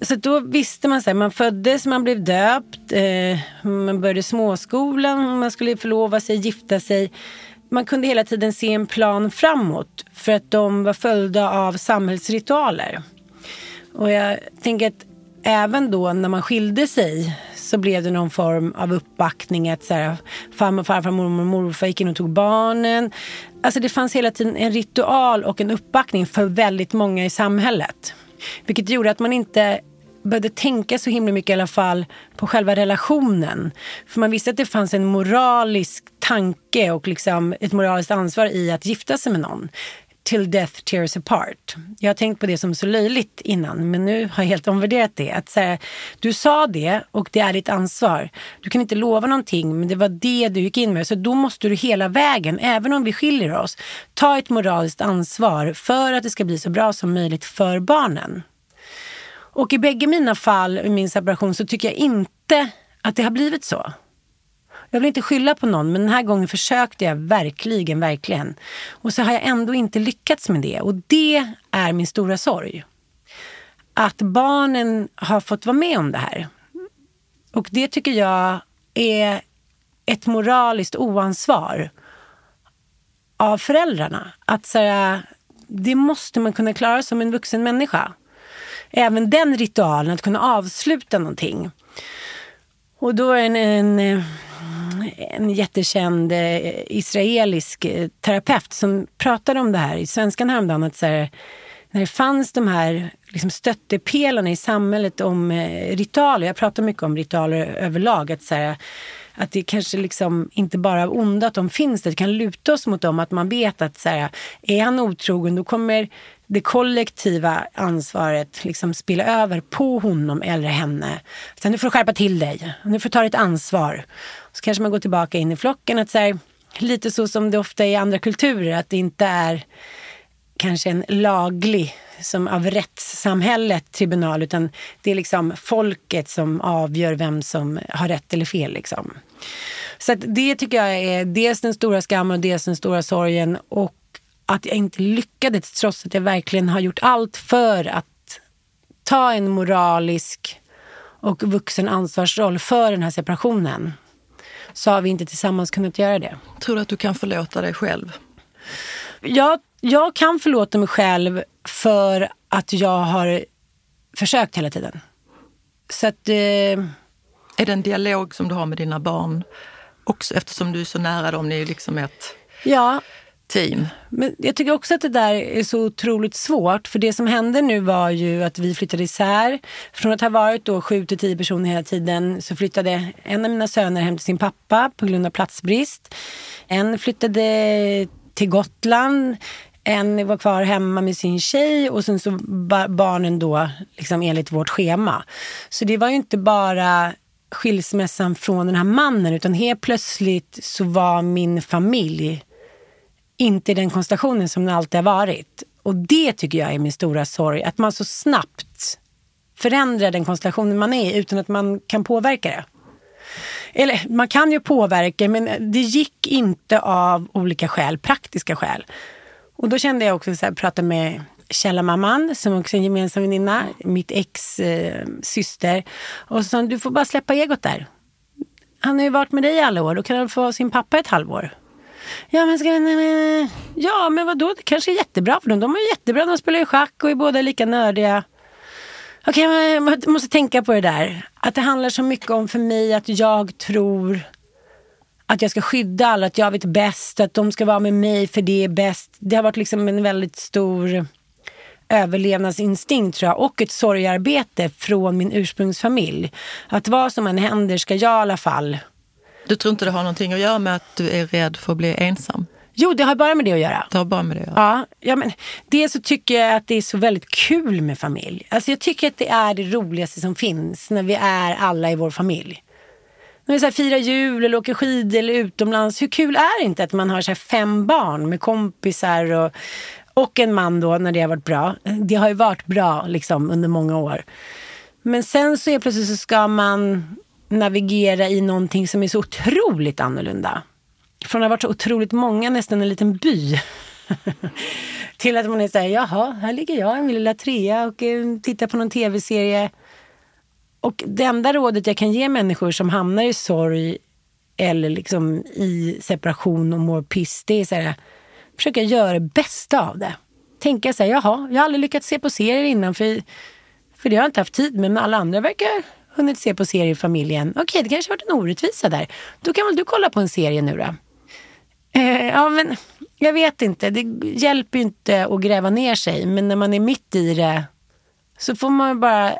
C: Så då visste man, så här, man föddes, man blev döpt, eh, man började småskolan, man skulle förlova sig, gifta sig. Man kunde hela tiden se en plan framåt för att de var följda av samhällsritualer. Och jag tänker att även då när man skilde sig så blev det någon form av uppbackning. Att så här, farmor, farfar, mormor och morfar gick in och tog barnen. Alltså det fanns hela tiden en ritual och en uppbackning för väldigt många i samhället. Vilket gjorde att man inte började tänka så himla mycket i alla fall på själva relationen. För man visste att det fanns en moralisk tanke och liksom ett moraliskt ansvar i att gifta sig med någon till death tears apart. Jag har tänkt på det som så löjligt innan, men nu har jag helt omvärderat det. Att säga, du sa det och det är ditt ansvar. Du kan inte lova någonting, men det var det du gick in med. Så då måste du hela vägen, även om vi skiljer oss, ta ett moraliskt ansvar för att det ska bli så bra som möjligt för barnen. Och i bägge mina fall i min separation så tycker jag inte att det har blivit så. Jag vill inte skylla på någon, men den här gången försökte jag verkligen, verkligen. Och så har jag ändå inte lyckats med det. Och det är min stora sorg. Att barnen har fått vara med om det här. Och det tycker jag är ett moraliskt oansvar av föräldrarna. Att säga, det måste man kunna klara som en vuxen människa. Även den ritualen, att kunna avsluta någonting. Och då är en, en, en jättekänd eh, israelisk eh, terapeut som pratade om det här i Svenskan häromdagen. Att så här, när det fanns de här liksom stöttepelarna i samhället om eh, ritualer. Jag pratar mycket om ritualer överlag. Att, så här, att det kanske liksom inte bara är onda att de finns där. Det kan luta oss mot dem. Att man vet att så här, är han otrogen då kommer det kollektiva ansvaret liksom spilla över på honom eller henne. Så nu får du skärpa till dig. Nu får du ta ditt ansvar. Så kanske man går tillbaka in i flocken. Att så här, lite så som det ofta är i andra kulturer. Att det inte är kanske en laglig, som av rättssamhället tribunal, utan det är liksom folket som avgör vem som har rätt eller fel. Liksom. Så det tycker jag är dels den stora skammen och dels den stora sorgen. Och att jag inte lyckades trots att jag verkligen har gjort allt för att ta en moralisk och vuxen ansvarsroll för den här separationen. Så har vi inte tillsammans kunnat göra det.
B: Tror du att du kan förlåta dig själv?
C: Jag, jag kan förlåta mig själv för att jag har försökt hela tiden. Så att... Eh...
B: Är det en dialog som du har med dina barn också eftersom du är så nära dem? Ni är liksom ett...
C: Ja,
B: team.
C: Men jag tycker också att det där är så otroligt svårt. För det som hände nu var ju att vi flyttade isär. Från att ha varit då sju till tio personer hela tiden så flyttade en av mina söner hem till sin pappa på grund av platsbrist. En flyttade till Gotland. En var kvar hemma med sin tjej och sen så barnen då liksom enligt vårt schema. Så det var ju inte bara skilsmässan från den här mannen utan helt plötsligt så var min familj inte i den konstellationen som den alltid har varit. Och det tycker jag är min stora sorg, att man så snabbt förändrar den konstellationen man är i utan att man kan påverka det. Eller man kan ju påverka men det gick inte av olika skäl, praktiska skäl. Och då kände jag också så här, prata med Källarmamman som också är en gemensam väninna, mitt ex eh, syster. Och så sa du får bara släppa egot där. Han har ju varit med dig i alla år, då kan han få vara sin pappa ett halvår. Ja men, ska, vi, ja, men vadå, det kanske är jättebra för dem. De är jättebra, de spelar ju schack och är båda lika nördiga. Okej, okay, jag måste tänka på det där. Att det handlar så mycket om för mig att jag tror att jag ska skydda alla, att jag vet bäst, att de ska vara med mig för det är bäst. Det har varit liksom en väldigt stor överlevnadsinstinkt tror jag och ett sorgarbete från min ursprungsfamilj. Att vad som än händer ska jag i alla fall
B: du tror inte det har någonting att göra med att du är rädd för att bli ensam?
C: Jo, det har bara med det att göra.
B: Det har bara med det att göra.
C: Ja, ja, men dels så tycker jag att det är så väldigt kul med familj. Alltså jag tycker att det är det roligaste som finns när vi är alla i vår familj. När vi så här firar jul eller åker skidor eller utomlands. Hur kul är det inte att man har så fem barn med kompisar och, och en man då när det har varit bra. Det har ju varit bra liksom under många år. Men sen så är plötsligt så ska man navigera i någonting som är så otroligt annorlunda. Från att ha varit så otroligt många, nästan en liten by. till att man är såhär, jaha, här ligger jag i min lilla trea och eh, tittar på någon tv-serie. Och det enda rådet jag kan ge människor som hamnar i sorg eller liksom i separation och mår piss, det är så här, försöka göra det bästa av det. Tänka så här, jaha, jag har aldrig lyckats se på serier innan för, för det har jag inte haft tid med, men alla andra verkar hunnit se på serier i familjen. Okej, okay, det kanske har varit en orättvisa där. Då kan väl du kolla på en serie nu då? Eh, ja, men jag vet inte. Det hjälper ju inte att gräva ner sig. Men när man är mitt i det så får man bara...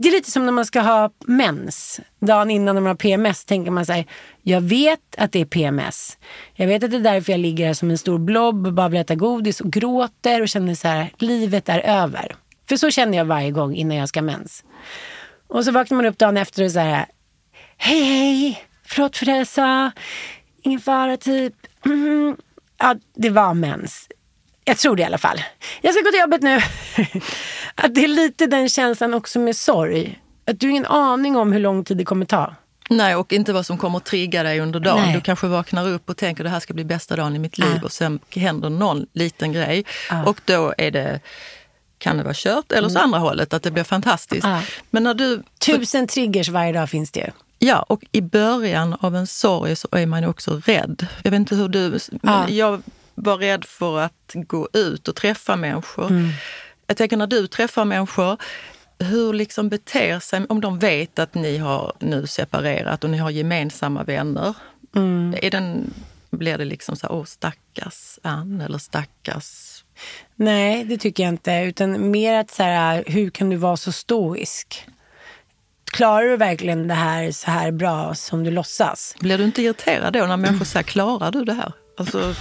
C: Det är lite som när man ska ha mens. Dagen innan när man har PMS tänker man sig, jag vet att det är PMS. Jag vet att det är därför jag ligger här som en stor blob och bara vill äta godis och gråter och känner så här, livet är över. För så känner jag varje gång innan jag ska mens. Och så vaknar man upp dagen efter och säger Hej hej, förlåt för det jag sa. Ingen fara typ. Mm. Ja, det var mens. Jag tror det i alla fall. Jag ska gå till jobbet nu. att det är lite den känslan också med sorg. Att du har ingen aning om hur lång tid det kommer ta.
B: Nej, och inte vad som kommer att trigga dig under dagen. Nej. Du kanske vaknar upp och tänker det här ska bli bästa dagen i mitt liv äh. och sen händer någon liten grej. Äh. Och då är det kan det vara kört eller så mm. andra hållet, att det blir fantastiskt. Ja.
C: Men när du, Tusen triggers varje dag finns det ju.
B: Ja, och i början av en sorg så är man också rädd. Jag vet inte hur du... Ja. Jag vara rädd för att gå ut och träffa människor. Mm. Jag tänker när du träffar människor, hur liksom beter sig, om de vet att ni har nu separerat och ni har gemensamma vänner. Mm. Är den, blir det liksom så här, åh stackars Ann eller stackars...
C: Nej, det tycker jag inte. Utan mer att så här, hur kan du vara så stoisk? Klarar du verkligen det här så här bra som du låtsas?
B: Blir du inte irriterad då när människor säger, klarar du det här? Alltså...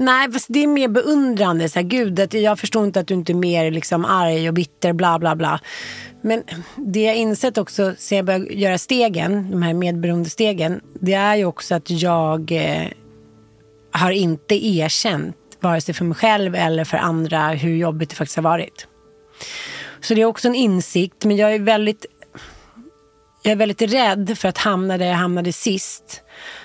C: Nej, fast det är mer beundrande. Så här, Gud, att jag förstår inte att du inte är mer liksom, arg och bitter, bla bla bla. Men det jag insett också sen jag började göra stegen, de här medberoendestegen, det är ju också att jag eh, har inte erkänt, vare sig för mig själv eller för andra, hur jobbigt det faktiskt har varit. Så det är också en insikt, men jag är väldigt jag är väldigt rädd för att hamna där jag hamnade sist.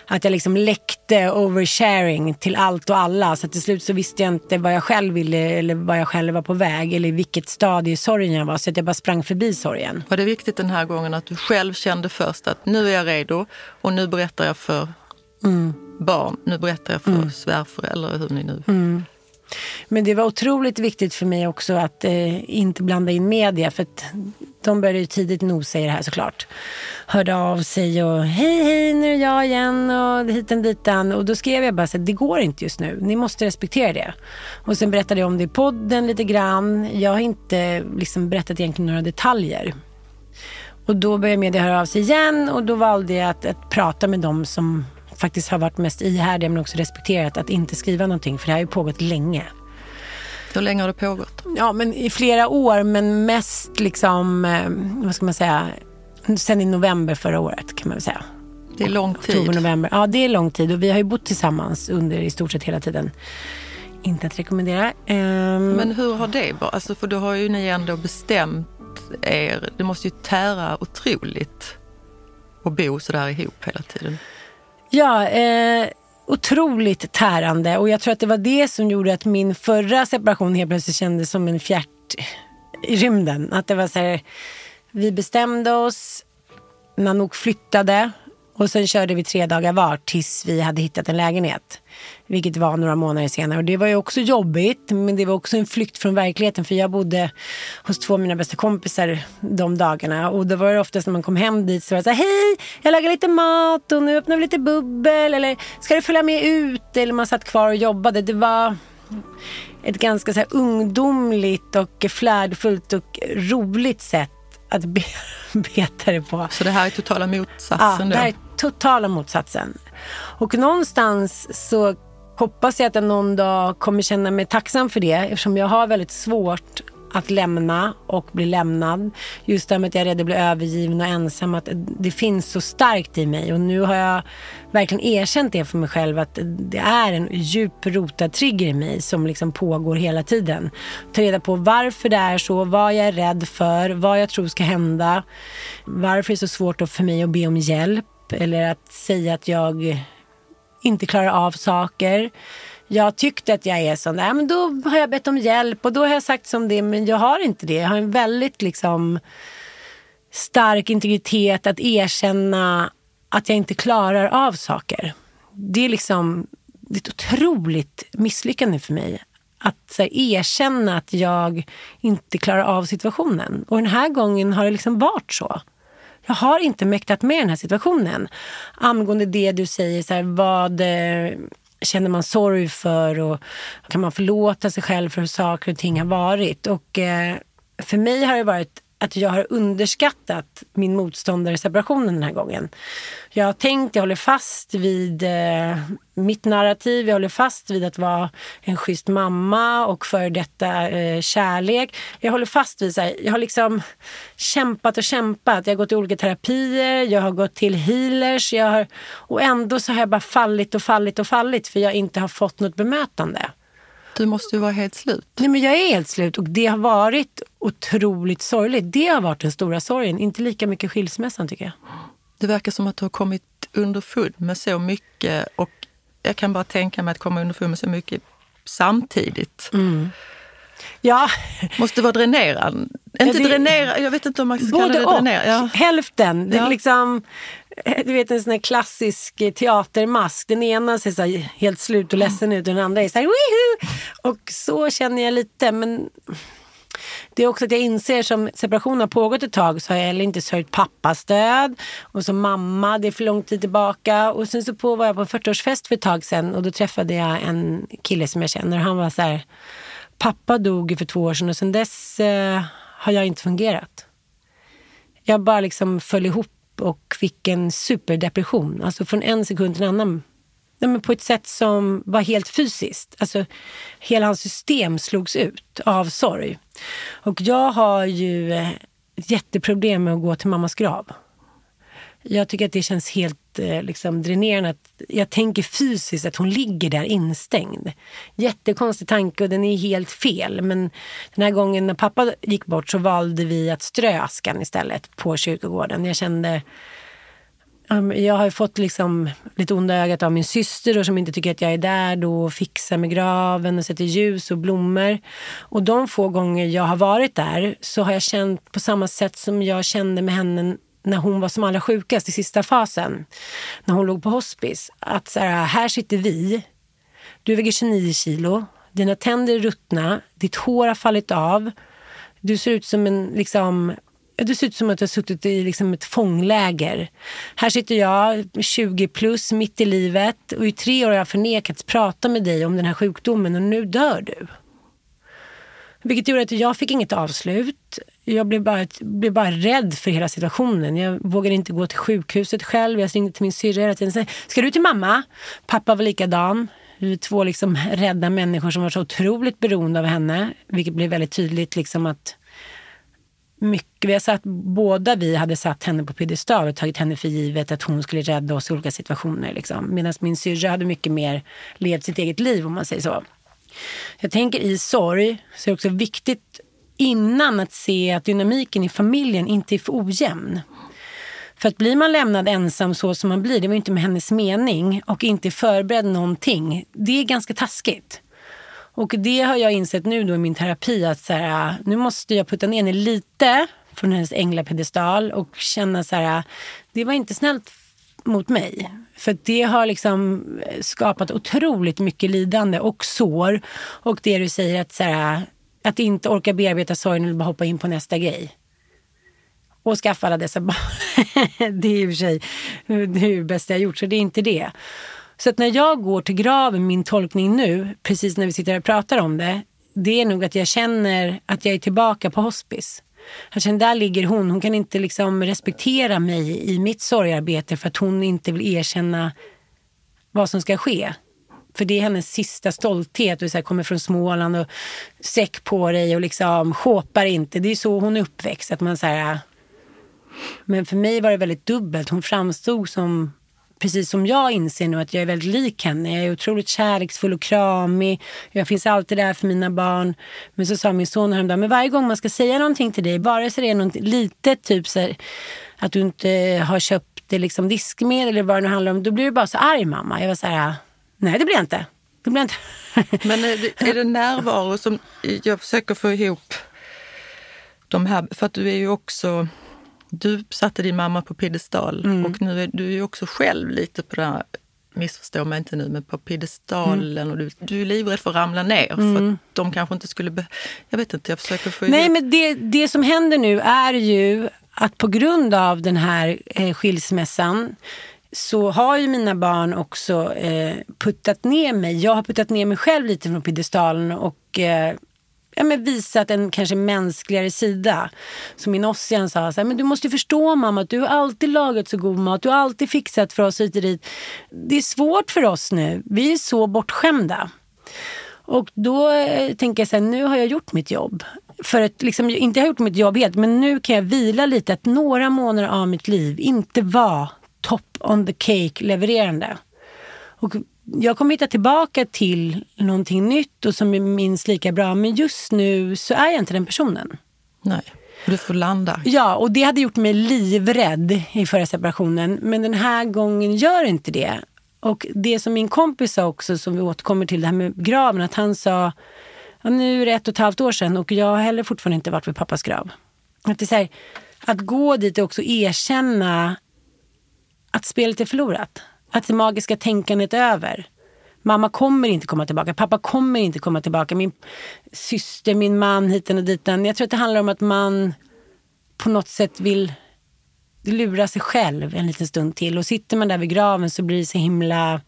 C: Att jag liksom läckte oversharing till allt och alla. Så till slut så visste jag inte vad jag själv ville eller vad jag själv var på väg. Eller vilket stadie i sorgen jag var. Så att jag bara sprang förbi sorgen.
B: Var det viktigt den här gången att du själv kände först att nu är jag redo och nu berättar jag för mm. barn. Nu berättar jag för mm. svärföräldrar, hur ni nu... Mm.
C: Men det var otroligt viktigt för mig också att eh, inte blanda in media. För att de började ju tidigt nosa i det här såklart. Hörde av sig och hej hej nu är jag igen och hiten ditan. Och då skrev jag bara så det går inte just nu. Ni måste respektera det. Och sen berättade jag om det i podden lite grann. Jag har inte liksom berättat egentligen några detaljer. Och då började media höra av sig igen och då valde jag att, att prata med dem som faktiskt har varit mest ihärdiga men också respekterat att inte skriva någonting. För det har ju pågått länge.
B: Hur länge har det pågått?
C: Ja, men i flera år, men mest liksom, eh, vad ska man säga, sen i november förra året kan man väl säga.
B: Det är lång tid. Oktober,
C: november. Ja, det är lång tid och vi har ju bott tillsammans under i stort sett hela tiden. Inte att rekommendera. Um...
B: Men hur har det varit? Alltså, för då har ju ni ändå bestämt er. Det måste ju tära otroligt att bo sådär ihop hela tiden.
C: Ja, eh, otroligt tärande. Och jag tror att det var det som gjorde att min förra separation helt plötsligt kändes som en fjärt i rymden. Att det var så här, vi bestämde oss, Nanook flyttade och sen körde vi tre dagar var tills vi hade hittat en lägenhet. Vilket var några månader senare. Och det var ju också jobbigt, men det var också en flykt från verkligheten. För jag bodde hos två av mina bästa kompisar de dagarna. Och då var det oftast när man kom hem dit så var det så här, hej, jag lagar lite mat och nu öppnar vi lite bubbel. Eller ska du följa med ut? Eller man satt kvar och jobbade. Det var ett ganska så ungdomligt och flärdfullt och roligt sätt att beta det på.
B: Så det här är totala motsatsen?
C: Ja, det här är totala motsatsen. Och någonstans så hoppas jag att jag någon dag kommer känna mig tacksam för det eftersom jag har väldigt svårt att lämna och bli lämnad. Just det med att jag är rädd att bli övergiven och ensam. Att det finns så starkt i mig. Och nu har jag verkligen erkänt det för mig själv. Att det är en djup rotad trigger i mig som liksom pågår hela tiden. Ta reda på varför det är så, vad jag är rädd för, vad jag tror ska hända. Varför det är så svårt för mig att be om hjälp. Eller att säga att jag inte klarar av saker jag tyckte att jag är sån, där, men då har jag bett om hjälp och då har jag sagt som det, men jag har inte det. Jag har en väldigt liksom stark integritet att erkänna att jag inte klarar av saker. Det är liksom det är ett otroligt misslyckande för mig. Att här, erkänna att jag inte klarar av situationen. Och den här gången har det liksom varit så. Jag har inte mäktat med den här situationen. Angående det du säger, så här, vad eh, känner man sorg för och kan man förlåta sig själv för hur saker och ting har varit. Och eh, för mig har det varit att jag har underskattat min motståndare separationen den här gången. Jag har tänkt, jag håller fast vid eh, mitt narrativ, jag håller fast vid att vara en schysst mamma och för detta eh, kärlek. Jag håller fast vid, så här, jag har liksom kämpat och kämpat. Jag har gått i olika terapier, jag har gått till healers jag har, och ändå så har jag bara fallit och fallit och fallit för jag inte har fått något bemötande.
B: Du måste ju vara helt slut.
C: Nej, men jag är helt slut och det har varit otroligt sorgligt. Det har varit den stora sorgen, inte lika mycket skilsmässan tycker jag.
B: Det verkar som att du har kommit underfund med så mycket och jag kan bara tänka mig att komma underfund med så mycket samtidigt. Mm.
C: Ja.
B: Måste vara dränerande. Inte
C: Ja, det-
B: dränera, jag vet inte om man ska kalla det
C: och.
B: dränera. Ja.
C: Hälften. Det är
B: Ja.
C: liksom, du vet en sån här klassisk teatermask. Den ena ser så här helt slut och ledsen ut och den andra är så här Wihu! Och så känner jag lite. Men det är också att jag inser som separationen har pågått ett tag så har jag heller inte sörjt pappas död. Och som mamma, det är för lång tid tillbaka. Och sen så på, var jag på en 40-årsfest för ett tag sedan och då träffade jag en kille som jag känner och han var så här, pappa dog ju för två år sedan och sen dess eh, har jag inte fungerat. Jag bara liksom föll ihop och fick en superdepression. Alltså från en sekund till en annan. Nej, men på ett sätt som var helt fysiskt. Alltså, hela hans system slogs ut av sorg. Och jag har ju eh, jätteproblem med att gå till mammas grav. Jag tycker att det känns helt eh, liksom, dränerande. Att jag tänker fysiskt att hon ligger där instängd. Jättekonstig tanke och den är helt fel. Men den här gången när pappa gick bort så valde vi att strö askan istället på kyrkogården. Jag kände Ehm, jag har fått liksom lite onda ögat av min syster och som inte tycker att jag är där då och fixar med graven och sätter ljus och blommor. Och de få gånger jag har varit där så har jag känt på samma sätt som jag kände med henne när hon var som allra sjukast i sista fasen. När hon låg på hospice. Att så här, här sitter vi. Du väger 29 kilo. Dina tänder är ruttna. Ditt hår har fallit av. Du ser ut som en liksom det ser ut som att du har suttit i liksom ett fångläger. Här sitter jag, 20 plus, mitt i livet. Och i tre år har jag förnekats prata med dig om den här sjukdomen och nu dör du. Vilket gjorde att jag fick inget avslut. Jag blev bara, blev bara rädd för hela situationen. Jag vågade inte gå till sjukhuset själv. Jag ringde till min syrra hela tiden. Ska du till mamma? Pappa var likadan. Vi är två liksom rädda människor som var så otroligt beroende av henne. Vilket blev väldigt tydligt liksom att mycket, vi har satt, båda vi hade satt henne på piedestal och tagit henne för givet att hon skulle rädda oss i olika situationer. Liksom. Medan min syrra hade mycket mer levt sitt eget liv om man säger så. Jag tänker i sorg så är det också viktigt innan att se att dynamiken i familjen inte är för ojämn. För att blir man lämnad ensam så som man blir, det var ju inte med hennes mening och inte förberedd någonting, det är ganska taskigt. Och det har jag insett nu då i min terapi att så här, nu måste jag putta ner henne lite från hennes änglapedestal och känna så här, det var inte snällt mot mig. För det har liksom skapat otroligt mycket lidande och sår. Och det du säger att, så här, att inte orka bearbeta sorgen eller bara hoppa in på nästa grej. Och skaffa alla dessa barn. det är i och för sig det bästa jag gjort, så det är inte det. Så att när jag går till graven, min tolkning nu, precis när vi sitter här och pratar om det, det är nog att jag känner att jag är tillbaka på hospice. Jag känner, där ligger hon. Hon kan inte liksom respektera mig i mitt sorgarbete för att hon inte vill erkänna vad som ska ske. För det är hennes sista stolthet. Du så här, kommer från Småland och säck på dig och liksom sjåpar inte. Det är så hon är uppväxt. Att man så här, äh. men för mig var det väldigt dubbelt. Hon framstod som precis som jag inser nu att jag är väldigt lik henne. Jag är otroligt kärleksfull och kramig. Jag finns alltid där för mina barn. Men så sa min son häromdagen, men varje gång man ska säga någonting till dig, vare sig det är något litet, typ så här, att du inte har köpt eh, liksom diskmedel eller vad det nu handlar om, då blir du bara så arg mamma. Jag var så här, nej det blir jag inte. Det blir jag inte.
B: Men är det, är det närvaro som eh, jag försöker få ihop de här, för att du är ju också, du satte din mamma på piedestal
C: Mm.
B: och nu är du ju också själv lite på det här, missförstå mig inte nu, men på piedestalen
C: Mm.
B: och du, du är livrädd för att ramla ner för att de kanske inte skulle, be, jag vet inte, jag försöker få
C: Nej, men det, det som händer nu är ju att på grund av den här eh, skilsmässan så har ju mina barn också eh, puttat ner mig. Jag har puttat ner mig själv lite från piedestalen och eh, ja, men visat en kanske mänskligare sida. Som min Ossian sa, så här, men du måste förstå mamma att du har alltid lagat så god mat, du har alltid fixat för oss hit och dit. Det är svårt för oss nu, vi är så bortskämda. Och då eh, tänker jag så här, nu har jag gjort mitt jobb. För att liksom, jag inte har gjort mitt jobb helt, men nu kan jag vila lite. Att några månader av mitt liv inte var top on the cake levererande. Och jag kommer hitta tillbaka till någonting nytt och som är minst lika bra. Men just nu så är jag inte den personen.
B: Nej, du får landa.
C: Ja, och det hade gjort mig livrädd i förra separationen. Men den här gången gör inte det. Och det som min kompis sa också, som vi återkommer till det här med graven, att han sa, ja, nu är det ett och ett halvt år sedan och jag har heller fortfarande inte varit vid pappas grav. Att, det är här, att gå dit och också erkänna att spelet är förlorat. Att det magiska tänkandet är över. Mamma kommer inte komma tillbaka, pappa kommer inte komma tillbaka. Min syster, min man, hiten och diten. Jag tror att det handlar om att man på något sätt vill lura sig själv en liten stund till. Och sitter man där vid graven så blir det så himla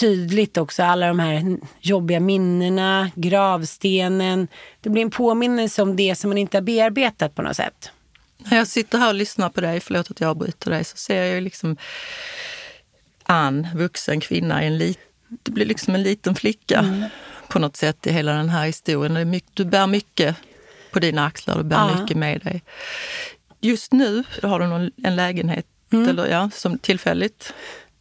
C: tydligt också. Alla de här jobbiga minnena, gravstenen. Det blir en påminnelse om det som man inte har bearbetat på något sätt.
B: När jag sitter här och lyssnar på dig, förlåt att jag avbryter dig, så ser jag ju liksom Ann, vuxen kvinna, en lit, det blir liksom en liten flicka mm. på något sätt i hela den här historien. Du bär mycket på dina axlar, du bär ja. mycket med dig. Just nu har du någon, en lägenhet mm. eller, ja, som tillfälligt.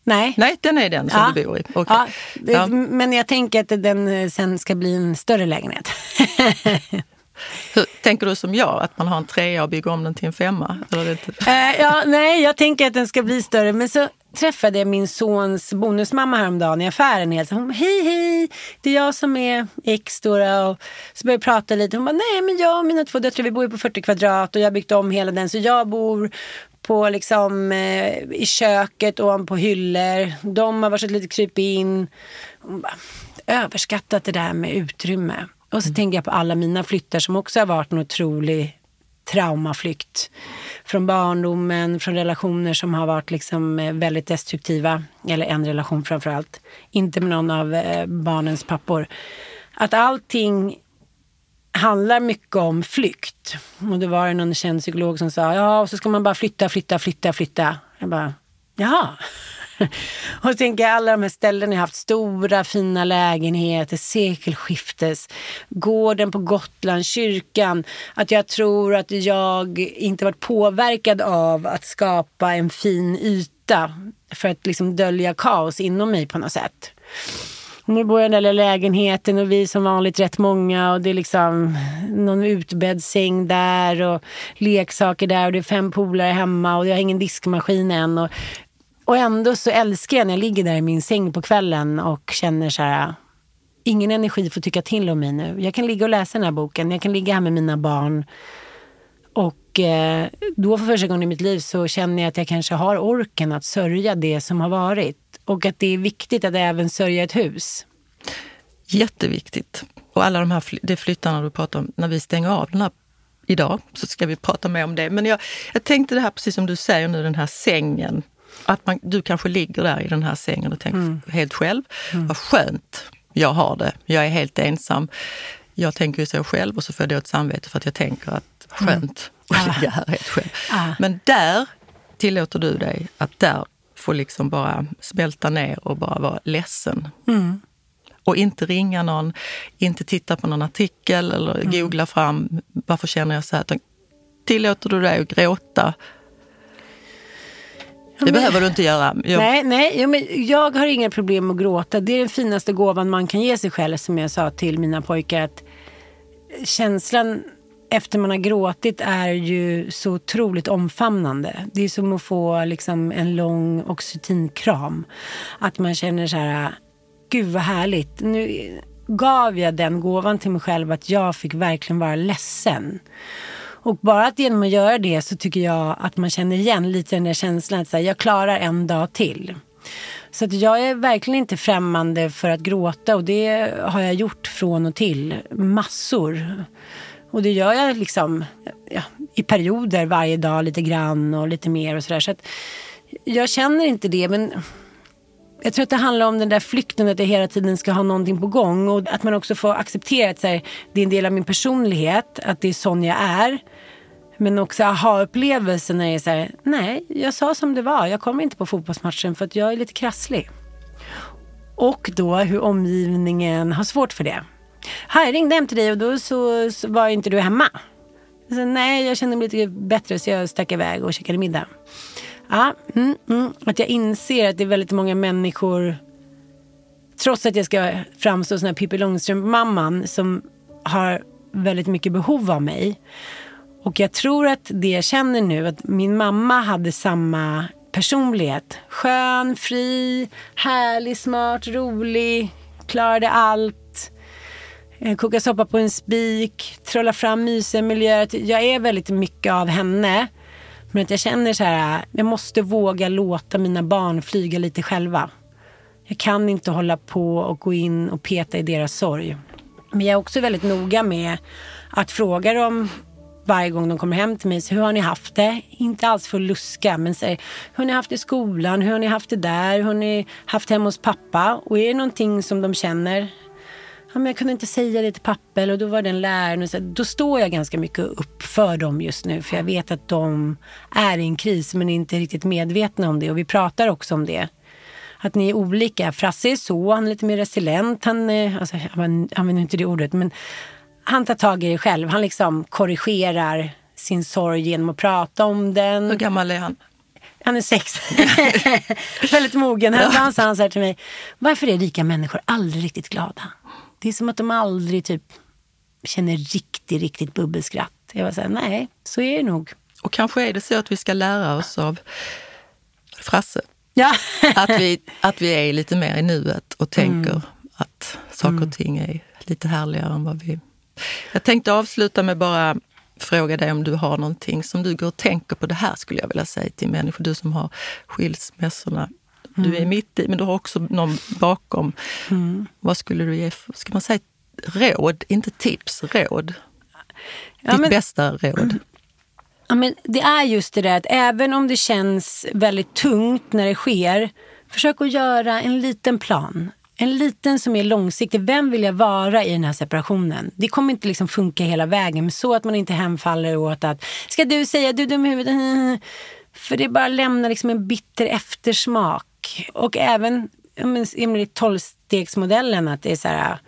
C: Nej.
B: Nej, den är den som ja. du bor i. Okay. Ja,
C: det, ja. Men jag tänker att den sen ska bli en större lägenhet.
B: Hur, tänker du som jag, att man har en trea och bygger om den till en femma? Eller
C: äh, ja, nej, jag tänker att den ska bli större. Men så träffade jag min sons bonusmamma häromdagen i affären. Helt. Hon hej hej, det är jag som är X. Då, och så började vi prata lite. Hon bara, nej men jag och mina två döttrar vi bor ju på 40 kvadrat och jag har byggt om hela den. Så jag bor på liksom eh, i köket och på hyllor. De har varit lite kryp in. Hon bara, överskattat det där med utrymme. Och så mm. tänker jag på alla mina flyttar som också har varit en otrolig traumaflykt. Från barndomen, från relationer som har varit liksom eh, väldigt destruktiva. Eller en relation framför allt. Inte med någon av eh, barnens pappor. Att allting handlar mycket om flykt. Och det var någon känd psykolog som sa, ja, och så ska man bara flytta, flytta, flytta, flytta. Jag bara, jaha. och så tänker jag alla de här ställena jag haft stora fina lägenheter, sekelskiftes, gården på Gotland, kyrkan. Att jag tror att jag inte varit påverkad av att skapa en fin yta för att liksom dölja kaos inom mig på något sätt. Nu bor jag i den där lägenheten och vi är som vanligt rätt många och det är liksom någon utbädd säng där och leksaker där och det är fem polare hemma och jag har ingen diskmaskin än. Och och ändå så älskar jag när jag ligger där i min säng på kvällen och känner så här, ingen energi får tycka till om mig nu. Jag kan ligga och läsa den här boken, jag kan ligga här med mina barn. Och eh, då för första gången i mitt liv så känner jag att jag kanske har orken att sörja det som har varit. Och att det är viktigt att även sörja ett hus.
B: Jätteviktigt. Och alla de här det flyttarna du pratar om, när vi stänger av den här idag så ska vi prata mer om det. Men jag, jag tänkte det här precis som du säger nu, den här sängen att man, du kanske ligger där i den här sängen och tänker mm. helt själv. Mm. Vad skönt jag har det. Jag är helt ensam. Jag tänker ju så själv och så får jag då ett samvete för att jag tänker att skönt mm. att ligga här helt själv. Ah. Men där tillåter du dig att där få liksom bara smälta ner och bara vara ledsen. Mm. Och inte ringa någon, inte titta på någon artikel eller mm. googla fram varför känner jag så här. Tillåter du dig att gråta det men, behöver du inte göra.
C: Jag... Nej, nej jo, men jag har inga problem att gråta. Det är den finaste gåvan man kan ge sig själv som jag sa till mina pojkar. Att känslan efter man har gråtit är ju så otroligt omfamnande. Det är som att få liksom en lång oxytinkram. Att man känner så här, gud vad härligt. Nu gav jag den gåvan till mig själv att jag fick verkligen vara ledsen. Och bara att genom att göra det så tycker jag att man känner igen lite den där känslan att säga, jag klarar en dag till. Så att jag är verkligen inte främmande för att gråta och det har jag gjort från och till. Massor. Och det gör jag liksom ja, i perioder varje dag lite grann och lite mer och sådär. Så att jag känner inte det men jag tror att det handlar om den där flykten, att jag hela tiden ska ha någonting på gång. Och att man också får acceptera att så här, det är en del av min personlighet, att det är sån jag är. Men också aha-upplevelsen när jag är så här, nej, jag sa som det var. Jag kommer inte på fotbollsmatchen för att jag är lite krasslig. Och då hur omgivningen har svårt för det. Här, jag ringde hem till dig och då så, så var inte du hemma. Så, nej, jag kände mig lite bättre så jag stack iväg och käkade middag. Ja, mm, mm, att jag inser att det är väldigt många människor, trots att jag ska framstå som den Pippi Långstrump-mamman som har väldigt mycket behov av mig. Och jag tror att det jag känner nu, att min mamma hade samma personlighet. Skön, fri, härlig, smart, rolig, klarade allt. Eh, koka soppa på en spik, trolla fram mysiga miljöer. Jag är väldigt mycket av henne. Men att jag känner så här, jag måste våga låta mina barn flyga lite själva. Jag kan inte hålla på och gå in och peta i deras sorg. Men jag är också väldigt noga med att fråga dem varje gång de kommer hem till mig. Så hur har ni haft det? Inte alls för att luska, men säg hur har ni haft det i skolan? Hur har ni haft det där? Hur har ni haft hemma hos pappa? Och är det någonting som de känner ja, men jag kunde inte säga det till pappa och då var den läraren. Och så, då står jag ganska mycket upp för dem just nu för jag vet att de är i en kris men inte riktigt medvetna om det och vi pratar också om det. Att ni är olika. Frasse är så, han är lite mer resilient. Han, alltså, jag använder inte det ordet men han tar tag i det själv. Han liksom korrigerar sin sorg genom att prata om den.
B: Hur gammal är han?
C: Han är sex. Väldigt mogen. Han sa han så här till mig. Varför är rika människor aldrig riktigt glada? Det är som att de aldrig typ känner riktigt, riktigt bubbelskratt. Jag var så här, nej, så är det nog.
B: Och kanske är det så att vi ska lära oss av Frasse.
C: Ja.
B: att, vi, att vi är lite mer i nuet och tänker mm. att saker och ting är lite härligare än vad vi... Jag tänkte avsluta med bara fråga dig om du har någonting som du går och tänker på. Det här skulle jag vilja säga till människor, du som har skilsmässorna du är mm. mitt i, men du har också någon bakom. Mm. Vad skulle du ge, för, ska man säga råd, inte tips, råd? Ja, Ditt men, bästa råd?
C: Ja, men det är just det där att även om det känns väldigt tungt när det sker, försök att göra en liten plan. En liten som är långsiktig. Vem vill jag vara i den här separationen? Det kommer inte liksom funka hela vägen, men så att man inte hemfaller åt att ska du säga du är dum i huvudet? För det bara lämnar liksom en bitter eftersmak och även enligt tolvstegsmodellen att det är så här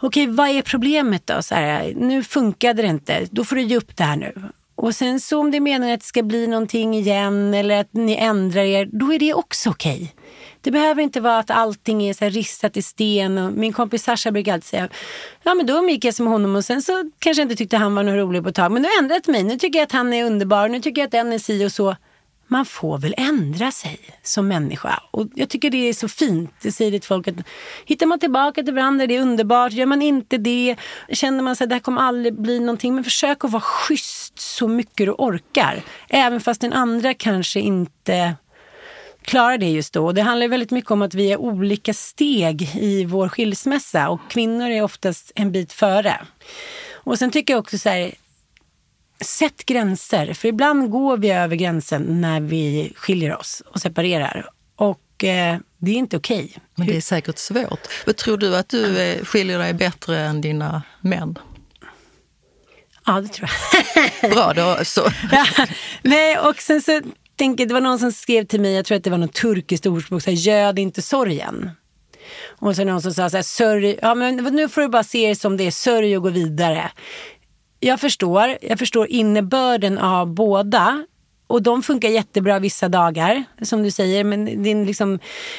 C: Okej, vad är problemet då? Så här, nu funkade det inte, då får du ge upp det här nu. Och sen så om det menar att det ska bli någonting igen eller att ni ändrar er, då är det också okej. Det behöver inte vara att allting är så här ristat i sten. Och min kompis Sasha brukar alltid säga, ja men då umgicks jag med honom och sen så kanske jag inte tyckte han var något rolig på ett tag. Men nu har jag ändrat mig, nu tycker jag att han är underbar, nu tycker jag att den är si och så man får väl ändra sig som människa. Och jag tycker det är så fint. Det säger till folk att hittar man tillbaka till varandra, det är underbart. Gör man inte det, känner man att det här kommer aldrig bli någonting. Men försök att vara schysst så mycket du orkar. Även fast den andra kanske inte klarar det just då. Och det handlar väldigt mycket om att vi är olika steg i vår skilsmässa och kvinnor är oftast en bit före. Och sen tycker jag också så här, Sätt gränser, för ibland går vi över gränsen när vi skiljer oss och separerar. Och eh, det är inte okej. Okay.
B: Men det är säkert svårt. Men tror du att du eh, skiljer dig bättre än dina män?
C: Ja, det tror
B: jag. Bra då. Så.
C: ja, nej, och sen så tänker det var någon som skrev till mig, jag tror att det var något turkiskt ordspråk, så här, göd inte sorgen. Och så någon som sa så här, sörj, ja men nu får du bara se det som det är, sörj och gå vidare jag förstår. Jag förstår innebörden av båda. Och de funkar jättebra vissa dagar, som du säger. Men det är liksom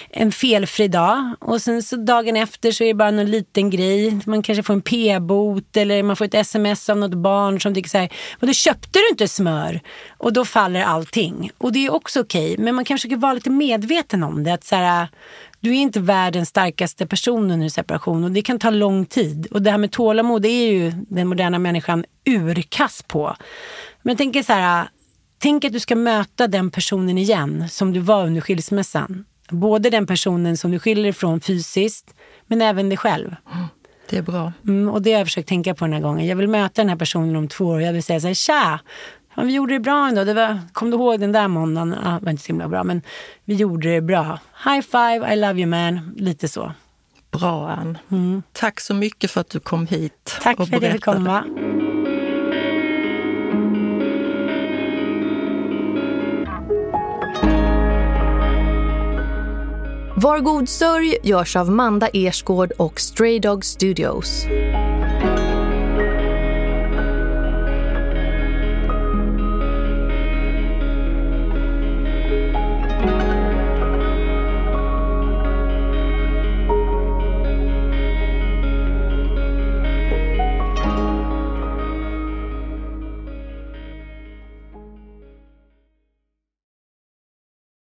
C: en felfri dag. Och sen så dagen efter så är det bara någon liten grej. Man kanske får en p-bot eller man får ett sms av något barn som tycker så här. då köpte du inte smör? Och då faller allting. Och det är också okej. Okay, men man kanske ska vara lite medveten om det. Att så här, du är inte världens starkaste person under separation och det kan ta lång tid. Och det här med tålamod är ju den moderna människan urkass på. Men jag tänker så här, tänk att du ska möta den personen igen som du var under skilsmässan. Både den personen som du skiljer ifrån fysiskt, men även dig själv.
B: Det är bra.
C: Mm, och det har jag försökt tänka på den här gången. Jag vill möta den här personen om två år. Jag vill säga så här, tja! Ja, vi gjorde det bra ändå. Det var, kom du ihåg den där måndagen? Ja, det var inte så himla bra, men vi gjorde det bra. High five, I love you man. Lite så.
B: Bra Ann. Mm. Tack så mycket för att du kom hit.
C: Tack för att jag fick komma.
A: Var god sörj görs av Manda Ersgård och Stray Dog Studios.